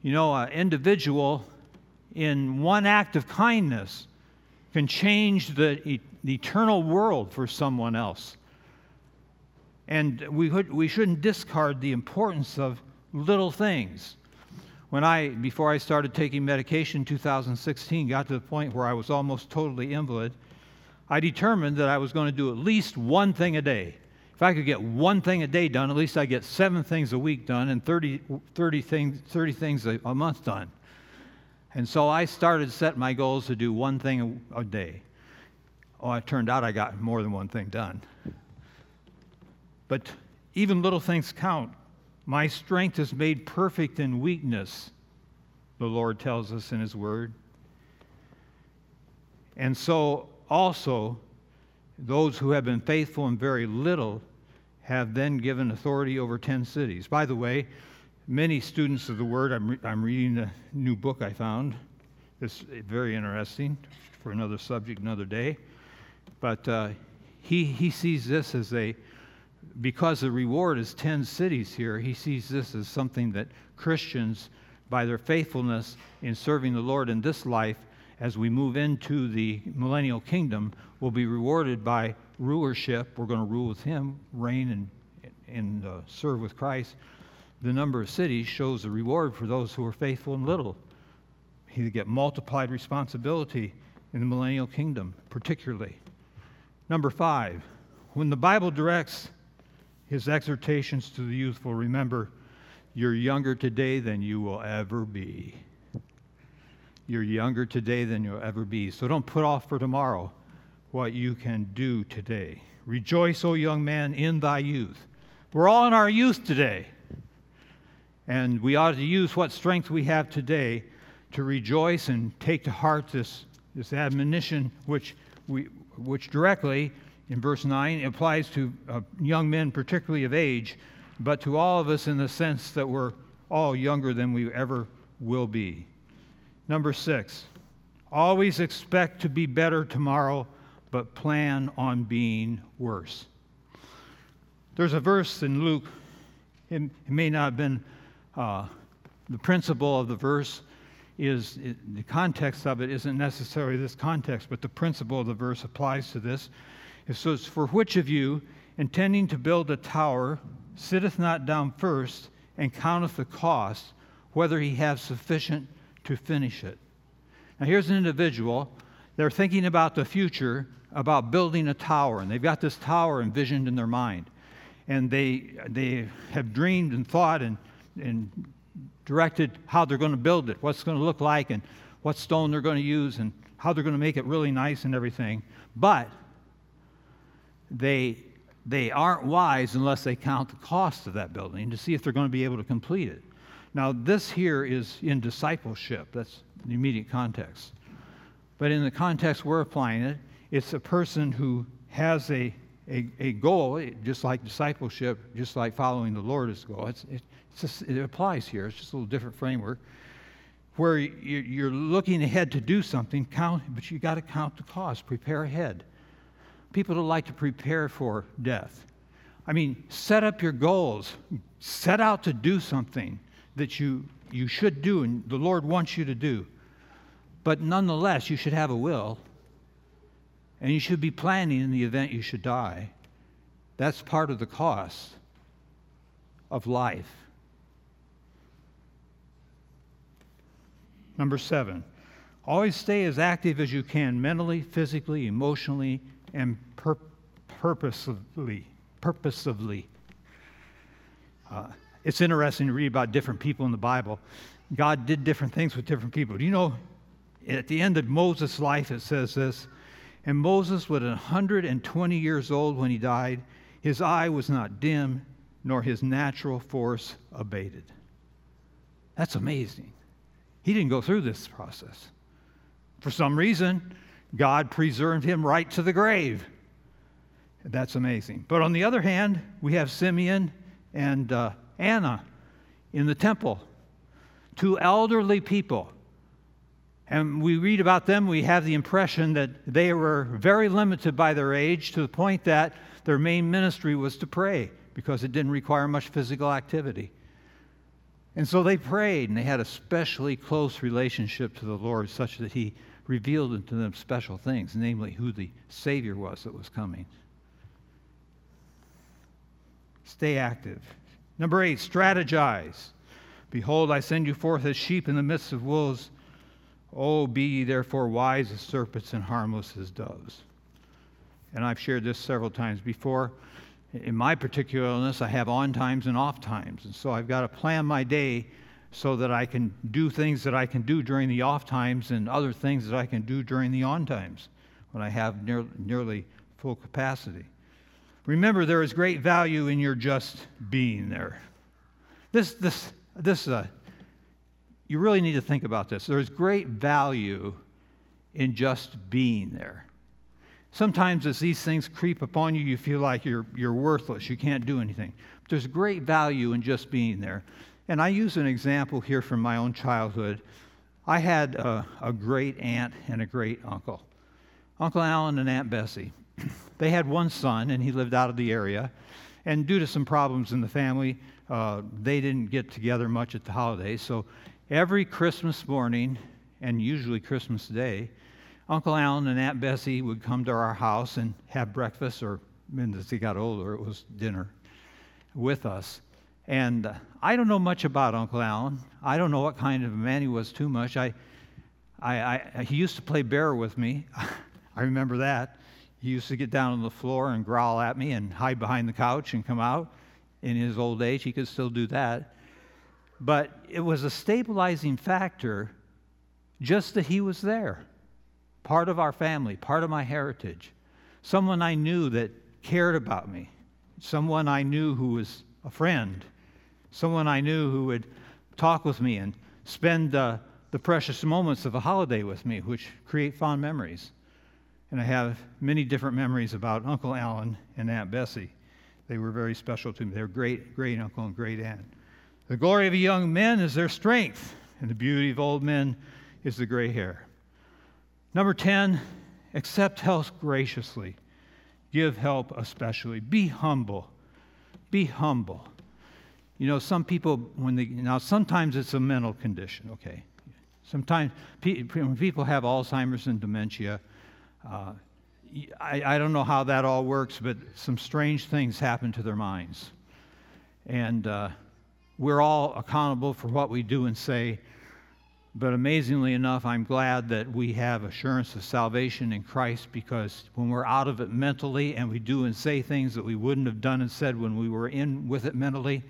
You know, an individual in one act of kindness can change the, the eternal world for someone else. And we, we shouldn't discard the importance of little things when I, before I started taking medication in 2016, got to the point where I was almost totally invalid, I determined that I was going to do at least one thing a day. If I could get one thing a day done, at least I get seven things a week done and 30, 30 things, 30 things a, a month done. And so I started setting my goals to do one thing a, a day. Oh, it turned out I got more than one thing done. But even little things count. My strength is made perfect in weakness, the Lord tells us in His Word. And so, also, those who have been faithful in very little have then given authority over 10 cities. By the way, many students of the Word, I'm, re- I'm reading a new book I found. It's very interesting for another subject, another day. But uh, he, he sees this as a because the reward is 10 cities here, he sees this as something that Christians, by their faithfulness in serving the Lord in this life, as we move into the millennial kingdom, will be rewarded by rulership. We're going to rule with him, reign, and, and uh, serve with Christ. The number of cities shows the reward for those who are faithful in little. He get multiplied responsibility in the millennial kingdom, particularly. Number five, when the Bible directs his exhortations to the youthful remember, you're younger today than you will ever be. You're younger today than you'll ever be. So don't put off for tomorrow what you can do today. Rejoice, O young man, in thy youth. We're all in our youth today. And we ought to use what strength we have today to rejoice and take to heart this, this admonition which, we, which directly in verse 9 applies to uh, young men, particularly of age, but to all of us in the sense that we're all younger than we ever will be. Number six, always expect to be better tomorrow, but plan on being worse. There's a verse in Luke, it, it may not have been uh, the principle of the verse, is it, the context of it isn't necessarily this context, but the principle of the verse applies to this. It says, For which of you, intending to build a tower, sitteth not down first and counteth the cost, whether he have sufficient to finish it? Now, here's an individual. They're thinking about the future, about building a tower, and they've got this tower envisioned in their mind. And they, they have dreamed and thought and, and directed how they're going to build it, what's going to look like, and what stone they're going to use, and how they're going to make it really nice and everything. But they, they aren't wise unless they count the cost of that building to see if they're going to be able to complete it. Now, this here is in discipleship, that's the immediate context. But in the context we're applying it, it's a person who has a, a, a goal, eh, just like discipleship, just like following the Lord is a goal. It's, it, it's just, it applies here, it's just a little different framework. Where you're looking ahead to do something, count, but you got to count the cost, prepare ahead people who like to prepare for death. I mean, set up your goals. Set out to do something that you, you should do and the Lord wants you to do. But nonetheless, you should have a will. And you should be planning in the event you should die. That's part of the cost of life. Number seven, always stay as active as you can mentally, physically, emotionally, and pur- purposefully. Purposefully. Uh, it's interesting to read about different people in the Bible. God did different things with different people. Do you know, at the end of Moses' life, it says this And Moses was 120 years old when he died. His eye was not dim, nor his natural force abated. That's amazing. He didn't go through this process. For some reason, God preserved him right to the grave. That's amazing. But on the other hand, we have Simeon and uh, Anna in the temple, two elderly people. And we read about them, we have the impression that they were very limited by their age to the point that their main ministry was to pray because it didn't require much physical activity. And so they prayed, and they had a specially close relationship to the Lord, such that He revealed unto them special things, namely who the Savior was that was coming. Stay active. Number eight, strategize. Behold, I send you forth as sheep in the midst of wolves. Oh, be ye therefore wise as serpents and harmless as doves. And I've shared this several times before in my particular illness, I have on times and off times. And so I've got to plan my day so that I can do things that I can do during the off times and other things that I can do during the on times when I have near, nearly full capacity. Remember, there is great value in your just being there. This, this, this, uh, you really need to think about this. There's great value in just being there. Sometimes as these things creep upon you, you feel like you're, you're worthless. You can't do anything. But there's great value in just being there. And I use an example here from my own childhood. I had a, a great aunt and a great uncle, Uncle Alan and Aunt Bessie. they had one son, and he lived out of the area. And due to some problems in the family, uh, they didn't get together much at the holidays. So every Christmas morning, and usually Christmas Day, Uncle Alan and Aunt Bessie would come to our house and have breakfast, or as he got older, it was dinner with us. And I don't know much about Uncle Alan. I don't know what kind of a man he was too much. I, I, I he used to play bear with me. I remember that. He used to get down on the floor and growl at me and hide behind the couch and come out. In his old age, he could still do that. But it was a stabilizing factor just that he was there part of our family, part of my heritage, someone I knew that cared about me, someone I knew who was a friend, someone I knew who would talk with me and spend uh, the precious moments of a holiday with me, which create fond memories. And I have many different memories about Uncle Alan and Aunt Bessie. They were very special to me. They were great, great uncle and great aunt. The glory of young men is their strength, and the beauty of old men is the gray hair. Number 10, accept help graciously. Give help especially. Be humble. Be humble. You know, some people, when they, now sometimes it's a mental condition, okay? Sometimes when people have Alzheimer's and dementia, uh, I, I don't know how that all works, but some strange things happen to their minds. And uh, we're all accountable for what we do and say. But amazingly enough, I'm glad that we have assurance of salvation in Christ because when we're out of it mentally and we do and say things that we wouldn't have done and said when we were in with it mentally,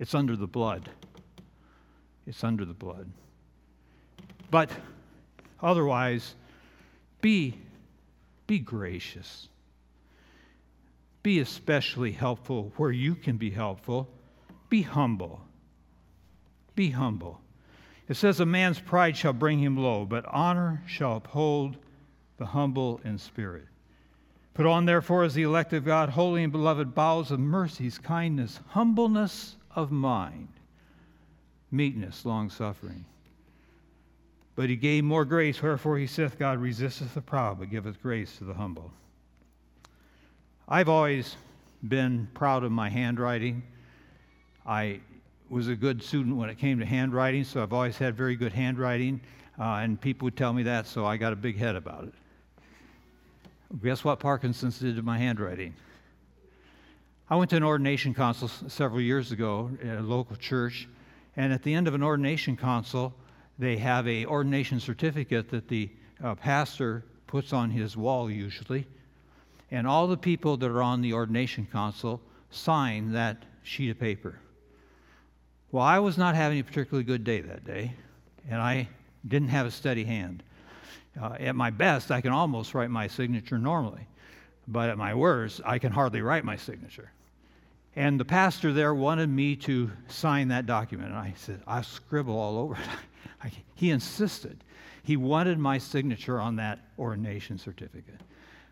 it's under the blood. It's under the blood. But otherwise, be, be gracious. Be especially helpful where you can be helpful. Be humble. Be humble. It says, A man's pride shall bring him low, but honor shall uphold the humble in spirit. Put on, therefore, as the elect of God, holy and beloved, bowels of mercies, kindness, humbleness of mind, meekness, long suffering. But he gave more grace, wherefore he saith, God resisteth the proud, but giveth grace to the humble. I've always been proud of my handwriting. I was a good student when it came to handwriting, so I've always had very good handwriting, uh, and people would tell me that, so I got a big head about it. Guess what Parkinson's did to my handwriting? I went to an ordination council several years ago at a local church, and at the end of an ordination council, they have a ordination certificate that the uh, pastor puts on his wall usually, and all the people that are on the ordination council sign that sheet of paper. Well, I was not having a particularly good day that day, and I didn't have a steady hand. Uh, at my best, I can almost write my signature normally, but at my worst, I can hardly write my signature. And the pastor there wanted me to sign that document, and I said, I'll scribble all over it. I, he insisted. He wanted my signature on that ordination certificate.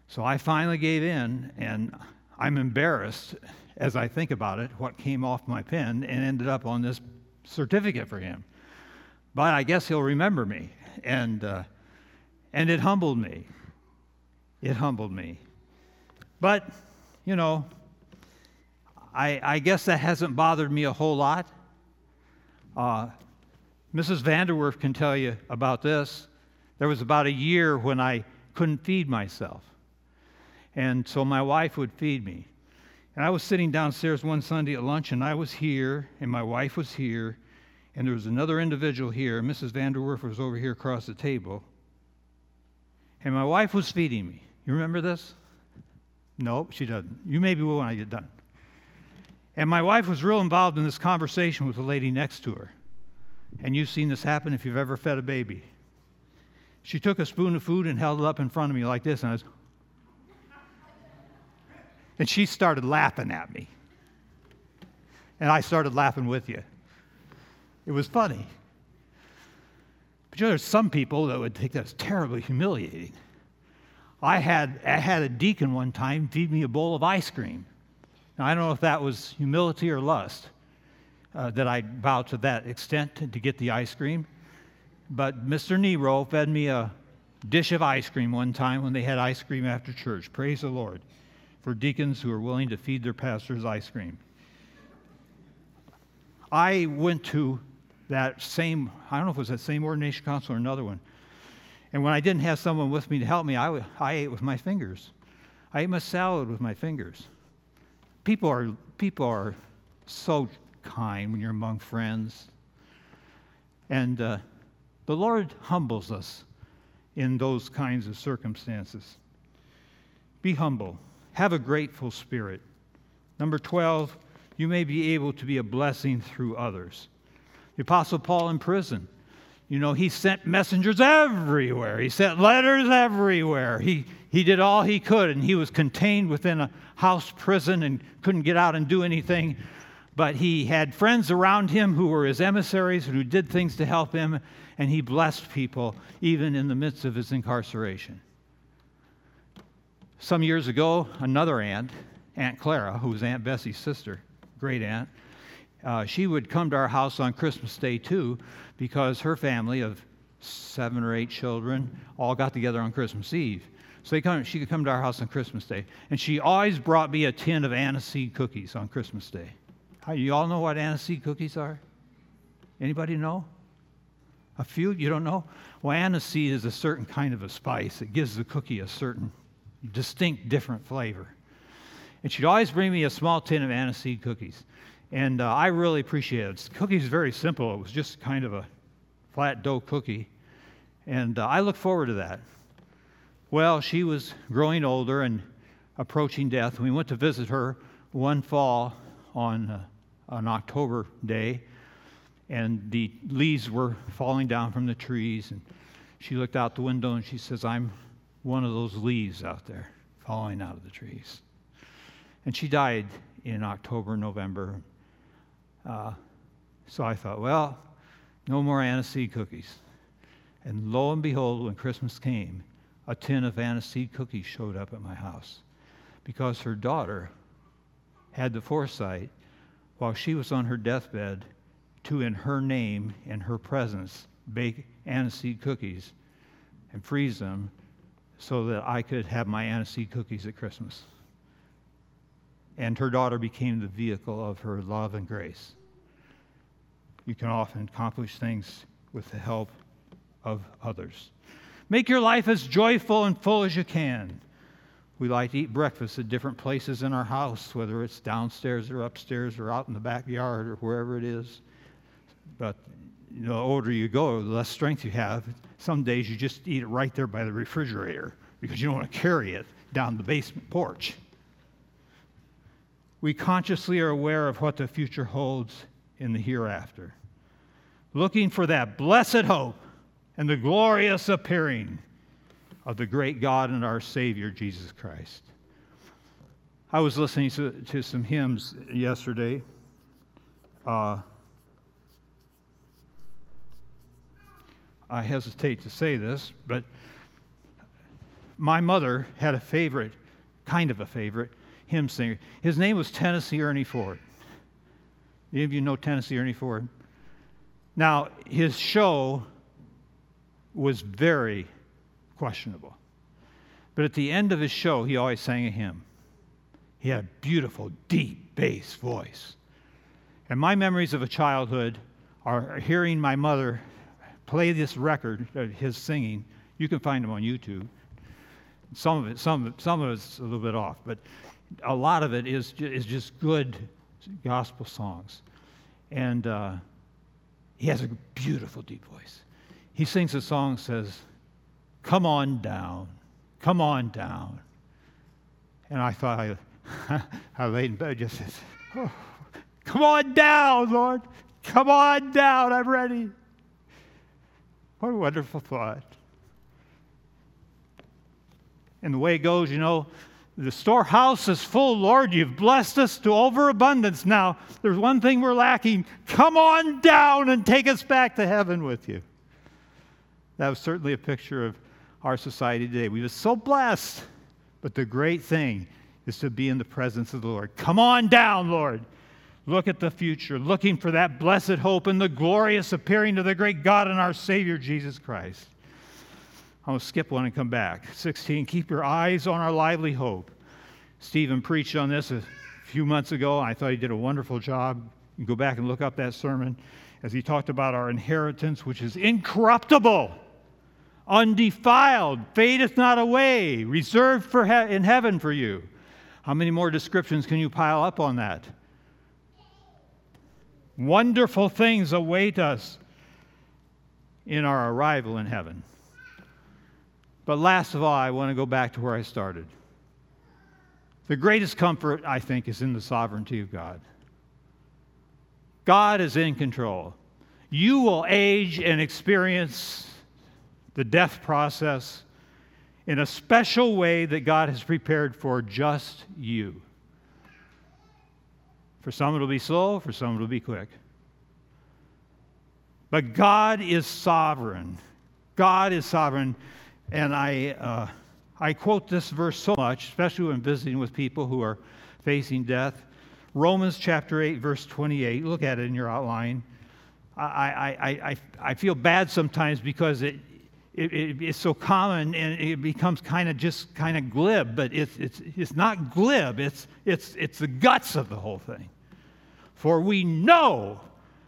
So I finally gave in, and I'm embarrassed as I think about it what came off my pen and ended up on this certificate for him. But I guess he'll remember me. And, uh, and it humbled me. It humbled me. But, you know, I, I guess that hasn't bothered me a whole lot. Uh, Mrs. Vanderwerf can tell you about this. There was about a year when I couldn't feed myself. And so my wife would feed me. And I was sitting downstairs one Sunday at lunch, and I was here, and my wife was here, and there was another individual here. Mrs. Vanderwerf was over here across the table. And my wife was feeding me. You remember this? No, she doesn't. You maybe will when I get done. And my wife was real involved in this conversation with the lady next to her. And you've seen this happen if you've ever fed a baby. She took a spoon of food and held it up in front of me like this, and I was. And she started laughing at me. And I started laughing with you. It was funny. But you know, there's some people that would think that's terribly humiliating. I had, I had a deacon one time feed me a bowl of ice cream. Now, I don't know if that was humility or lust uh, that I bowed to that extent to, to get the ice cream. But Mr. Nero fed me a dish of ice cream one time when they had ice cream after church. Praise the Lord for deacons who are willing to feed their pastors ice cream. I went to that same, I don't know if it was that same ordination council or another one. And when I didn't have someone with me to help me, I, I ate with my fingers. I ate my salad with my fingers. People are, people are so kind when you're among friends. And uh, the Lord humbles us in those kinds of circumstances. Be humble, have a grateful spirit. Number 12, you may be able to be a blessing through others. The Apostle Paul in prison, you know, he sent messengers everywhere. He sent letters everywhere. He, he did all he could, and he was contained within a house prison and couldn't get out and do anything but he had friends around him who were his emissaries and who did things to help him, and he blessed people even in the midst of his incarceration. Some years ago, another aunt, Aunt Clara, who was Aunt Bessie's sister, great aunt, uh, she would come to our house on Christmas Day too, because her family of seven or eight children all got together on Christmas Eve. So come, she could come to our house on Christmas Day. And she always brought me a tin of aniseed cookies on Christmas Day. You all know what aniseed cookies are? Anybody know? A few? You don't know? Well, aniseed is a certain kind of a spice. It gives the cookie a certain distinct, different flavor. And she'd always bring me a small tin of aniseed cookies. And uh, I really appreciate it. The cookie is very simple. It was just kind of a flat dough cookie. And uh, I look forward to that. Well, she was growing older and approaching death. We went to visit her one fall on uh, an October day, and the leaves were falling down from the trees. And she looked out the window and she says, I'm one of those leaves out there falling out of the trees. And she died in October, November. Uh, so I thought, well, no more aniseed cookies. And lo and behold, when Christmas came, a tin of aniseed cookies showed up at my house because her daughter had the foresight while she was on her deathbed to, in her name, in her presence, bake aniseed cookies and freeze them so that I could have my aniseed cookies at Christmas. And her daughter became the vehicle of her love and grace. You can often accomplish things with the help of others. Make your life as joyful and full as you can. We like to eat breakfast at different places in our house, whether it's downstairs or upstairs or out in the backyard or wherever it is. But you know, the older you go, the less strength you have. Some days you just eat it right there by the refrigerator because you don't want to carry it down the basement porch. We consciously are aware of what the future holds in the hereafter, looking for that blessed hope and the glorious appearing of the great God and our Savior, Jesus Christ. I was listening to, to some hymns yesterday. Uh, I hesitate to say this, but my mother had a favorite, kind of a favorite, hymn singer. His name was Tennessee Ernie Ford. Any of you know Tennessee Ernie Ford? Now, his show was very questionable. But at the end of his show, he always sang a hymn. He had a beautiful, deep bass voice. And my memories of a childhood are hearing my mother play this record of his singing. You can find him on YouTube. Some of it, some, some of it's a little bit off, but a lot of it is, is just good gospel songs. And uh, he has a beautiful, deep voice. He sings a song says, Come on down, come on down. And I thought, I, I laid in bed just said, oh, Come on down, Lord. Come on down. I'm ready. What a wonderful thought. And the way it goes, you know, the storehouse is full, Lord. You've blessed us to overabundance. Now, there's one thing we're lacking. Come on down and take us back to heaven with you. That was certainly a picture of our society today. We were so blessed, but the great thing is to be in the presence of the Lord. Come on down, Lord. Look at the future, looking for that blessed hope and the glorious appearing of the great God and our Savior, Jesus Christ. I'm going to skip one and come back. 16, keep your eyes on our lively hope. Stephen preached on this a few months ago. I thought he did a wonderful job. Go back and look up that sermon as he talked about our inheritance, which is incorruptible, undefiled, fadeth not away, reserved for he- in heaven for you. How many more descriptions can you pile up on that? Wonderful things await us in our arrival in heaven. But last of all, I want to go back to where I started. The greatest comfort, I think, is in the sovereignty of God. God is in control. You will age and experience the death process in a special way that God has prepared for just you. For some, it'll be slow, for some, it'll be quick. But God is sovereign. God is sovereign. And I, uh, I quote this verse so much, especially when visiting with people who are facing death. Romans chapter 8, verse 28. Look at it in your outline. I, I, I, I feel bad sometimes because it, it, it, it's so common and it becomes kind of just kind of glib, but it's, it's, it's not glib, it's, it's, it's the guts of the whole thing. For we know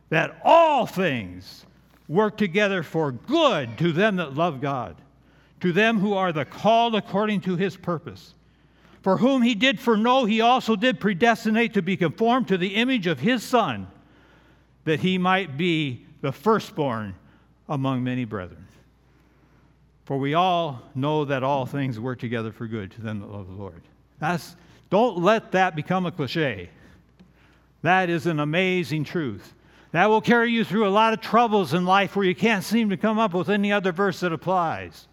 that all things work together for good to them that love God to them who are the called according to his purpose. For whom he did foreknow, he also did predestinate to be conformed to the image of his Son, that he might be the firstborn among many brethren. For we all know that all things work together for good to them that love the Lord. That's, don't let that become a cliche. That is an amazing truth. That will carry you through a lot of troubles in life where you can't seem to come up with any other verse that applies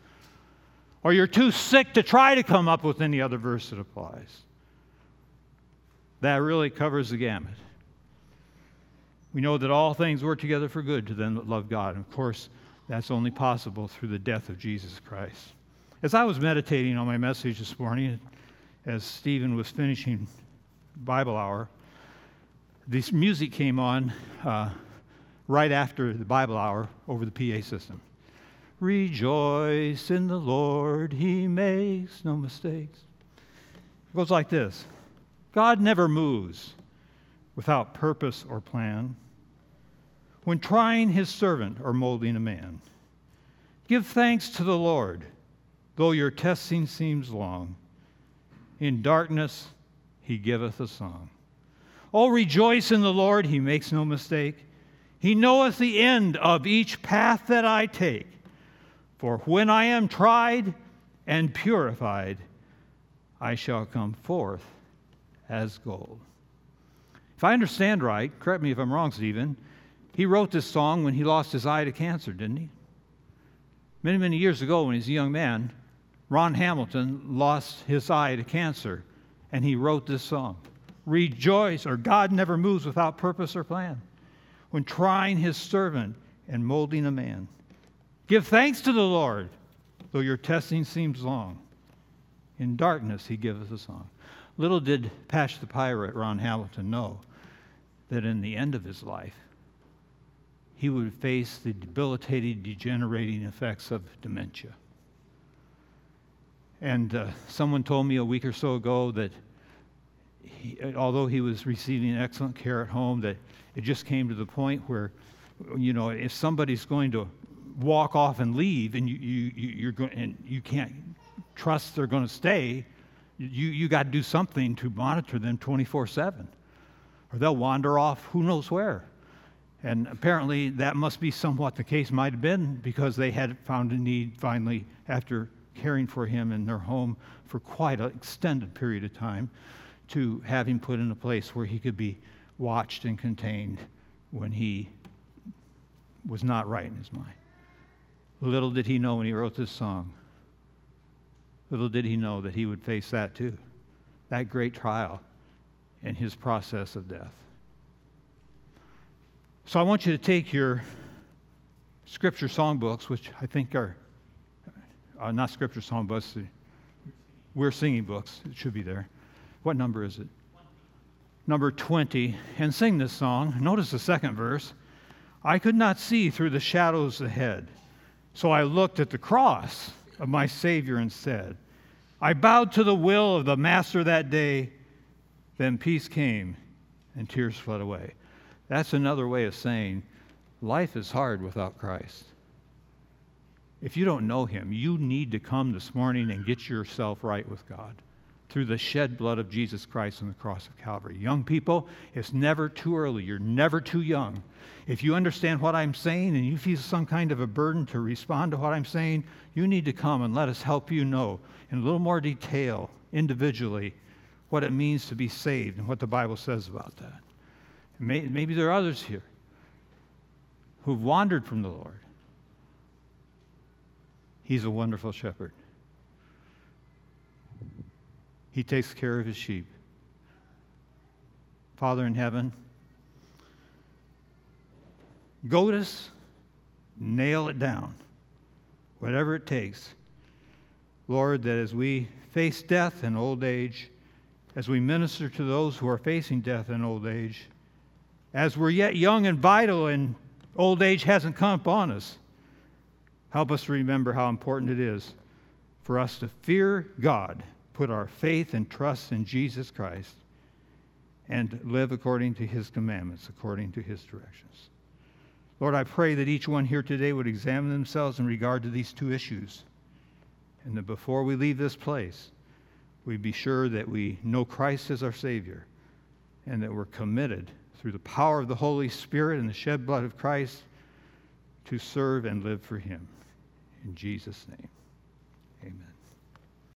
or you're too sick to try to come up with any other verse that applies. That really covers the gamut. We know that all things work together for good to them that love God. And of course, that's only possible through the death of Jesus Christ. As I was meditating on my message this morning, as Stephen was finishing Bible hour, this music came on uh, right after the Bible hour over the PA system. Rejoice in the Lord, He makes no mistakes. It goes like this God never moves without purpose or plan. When trying His servant or molding a man, give thanks to the Lord, though your testing seems long. In darkness, he giveth a song. Oh, rejoice in the Lord, he makes no mistake. He knoweth the end of each path that I take. For when I am tried and purified, I shall come forth as gold. If I understand right, correct me if I'm wrong, Stephen, he wrote this song when he lost his eye to cancer, didn't he? Many, many years ago, when he was a young man, Ron Hamilton lost his eye to cancer, and he wrote this song Rejoice, or God never moves without purpose or plan. When trying his servant and molding a man, give thanks to the Lord, though your testing seems long. In darkness, he giveth a song. Little did Patch the pirate, Ron Hamilton, know that in the end of his life, he would face the debilitating, degenerating effects of dementia. And uh, someone told me a week or so ago that he, although he was receiving excellent care at home, that it just came to the point where, you know, if somebody's going to walk off and leave, and you, you, you're going, and you can't trust they're going to stay, you, you got to do something to monitor them 24 7. Or they'll wander off who knows where. And apparently, that must be somewhat the case, might have been, because they had found a need finally after caring for him in their home for quite an extended period of time to have him put in a place where he could be watched and contained when he was not right in his mind. Little did he know when he wrote this song, little did he know that he would face that too, that great trial in his process of death. So I want you to take your scripture songbooks, which I think are uh, not scripture songbooks, we're singing books. It should be there. What number is it? Number 20. And sing this song. Notice the second verse. I could not see through the shadows ahead, so I looked at the cross of my Savior and said, I bowed to the will of the Master that day. Then peace came and tears fled away. That's another way of saying life is hard without Christ. If you don't know him, you need to come this morning and get yourself right with God through the shed blood of Jesus Christ on the cross of Calvary. Young people, it's never too early. You're never too young. If you understand what I'm saying and you feel some kind of a burden to respond to what I'm saying, you need to come and let us help you know in a little more detail, individually, what it means to be saved and what the Bible says about that. Maybe there are others here who've wandered from the Lord. He's a wonderful shepherd. He takes care of his sheep. Father in heaven, goad us, nail it down, whatever it takes. Lord, that as we face death and old age, as we minister to those who are facing death and old age, as we're yet young and vital and old age hasn't come upon us, help us remember how important it is for us to fear God, put our faith and trust in Jesus Christ, and live according to his commandments, according to his directions. Lord, I pray that each one here today would examine themselves in regard to these two issues. And that before we leave this place, we be sure that we know Christ as our Savior and that we're committed through the power of the Holy Spirit and the shed blood of Christ to serve and live for Him. In Jesus' name.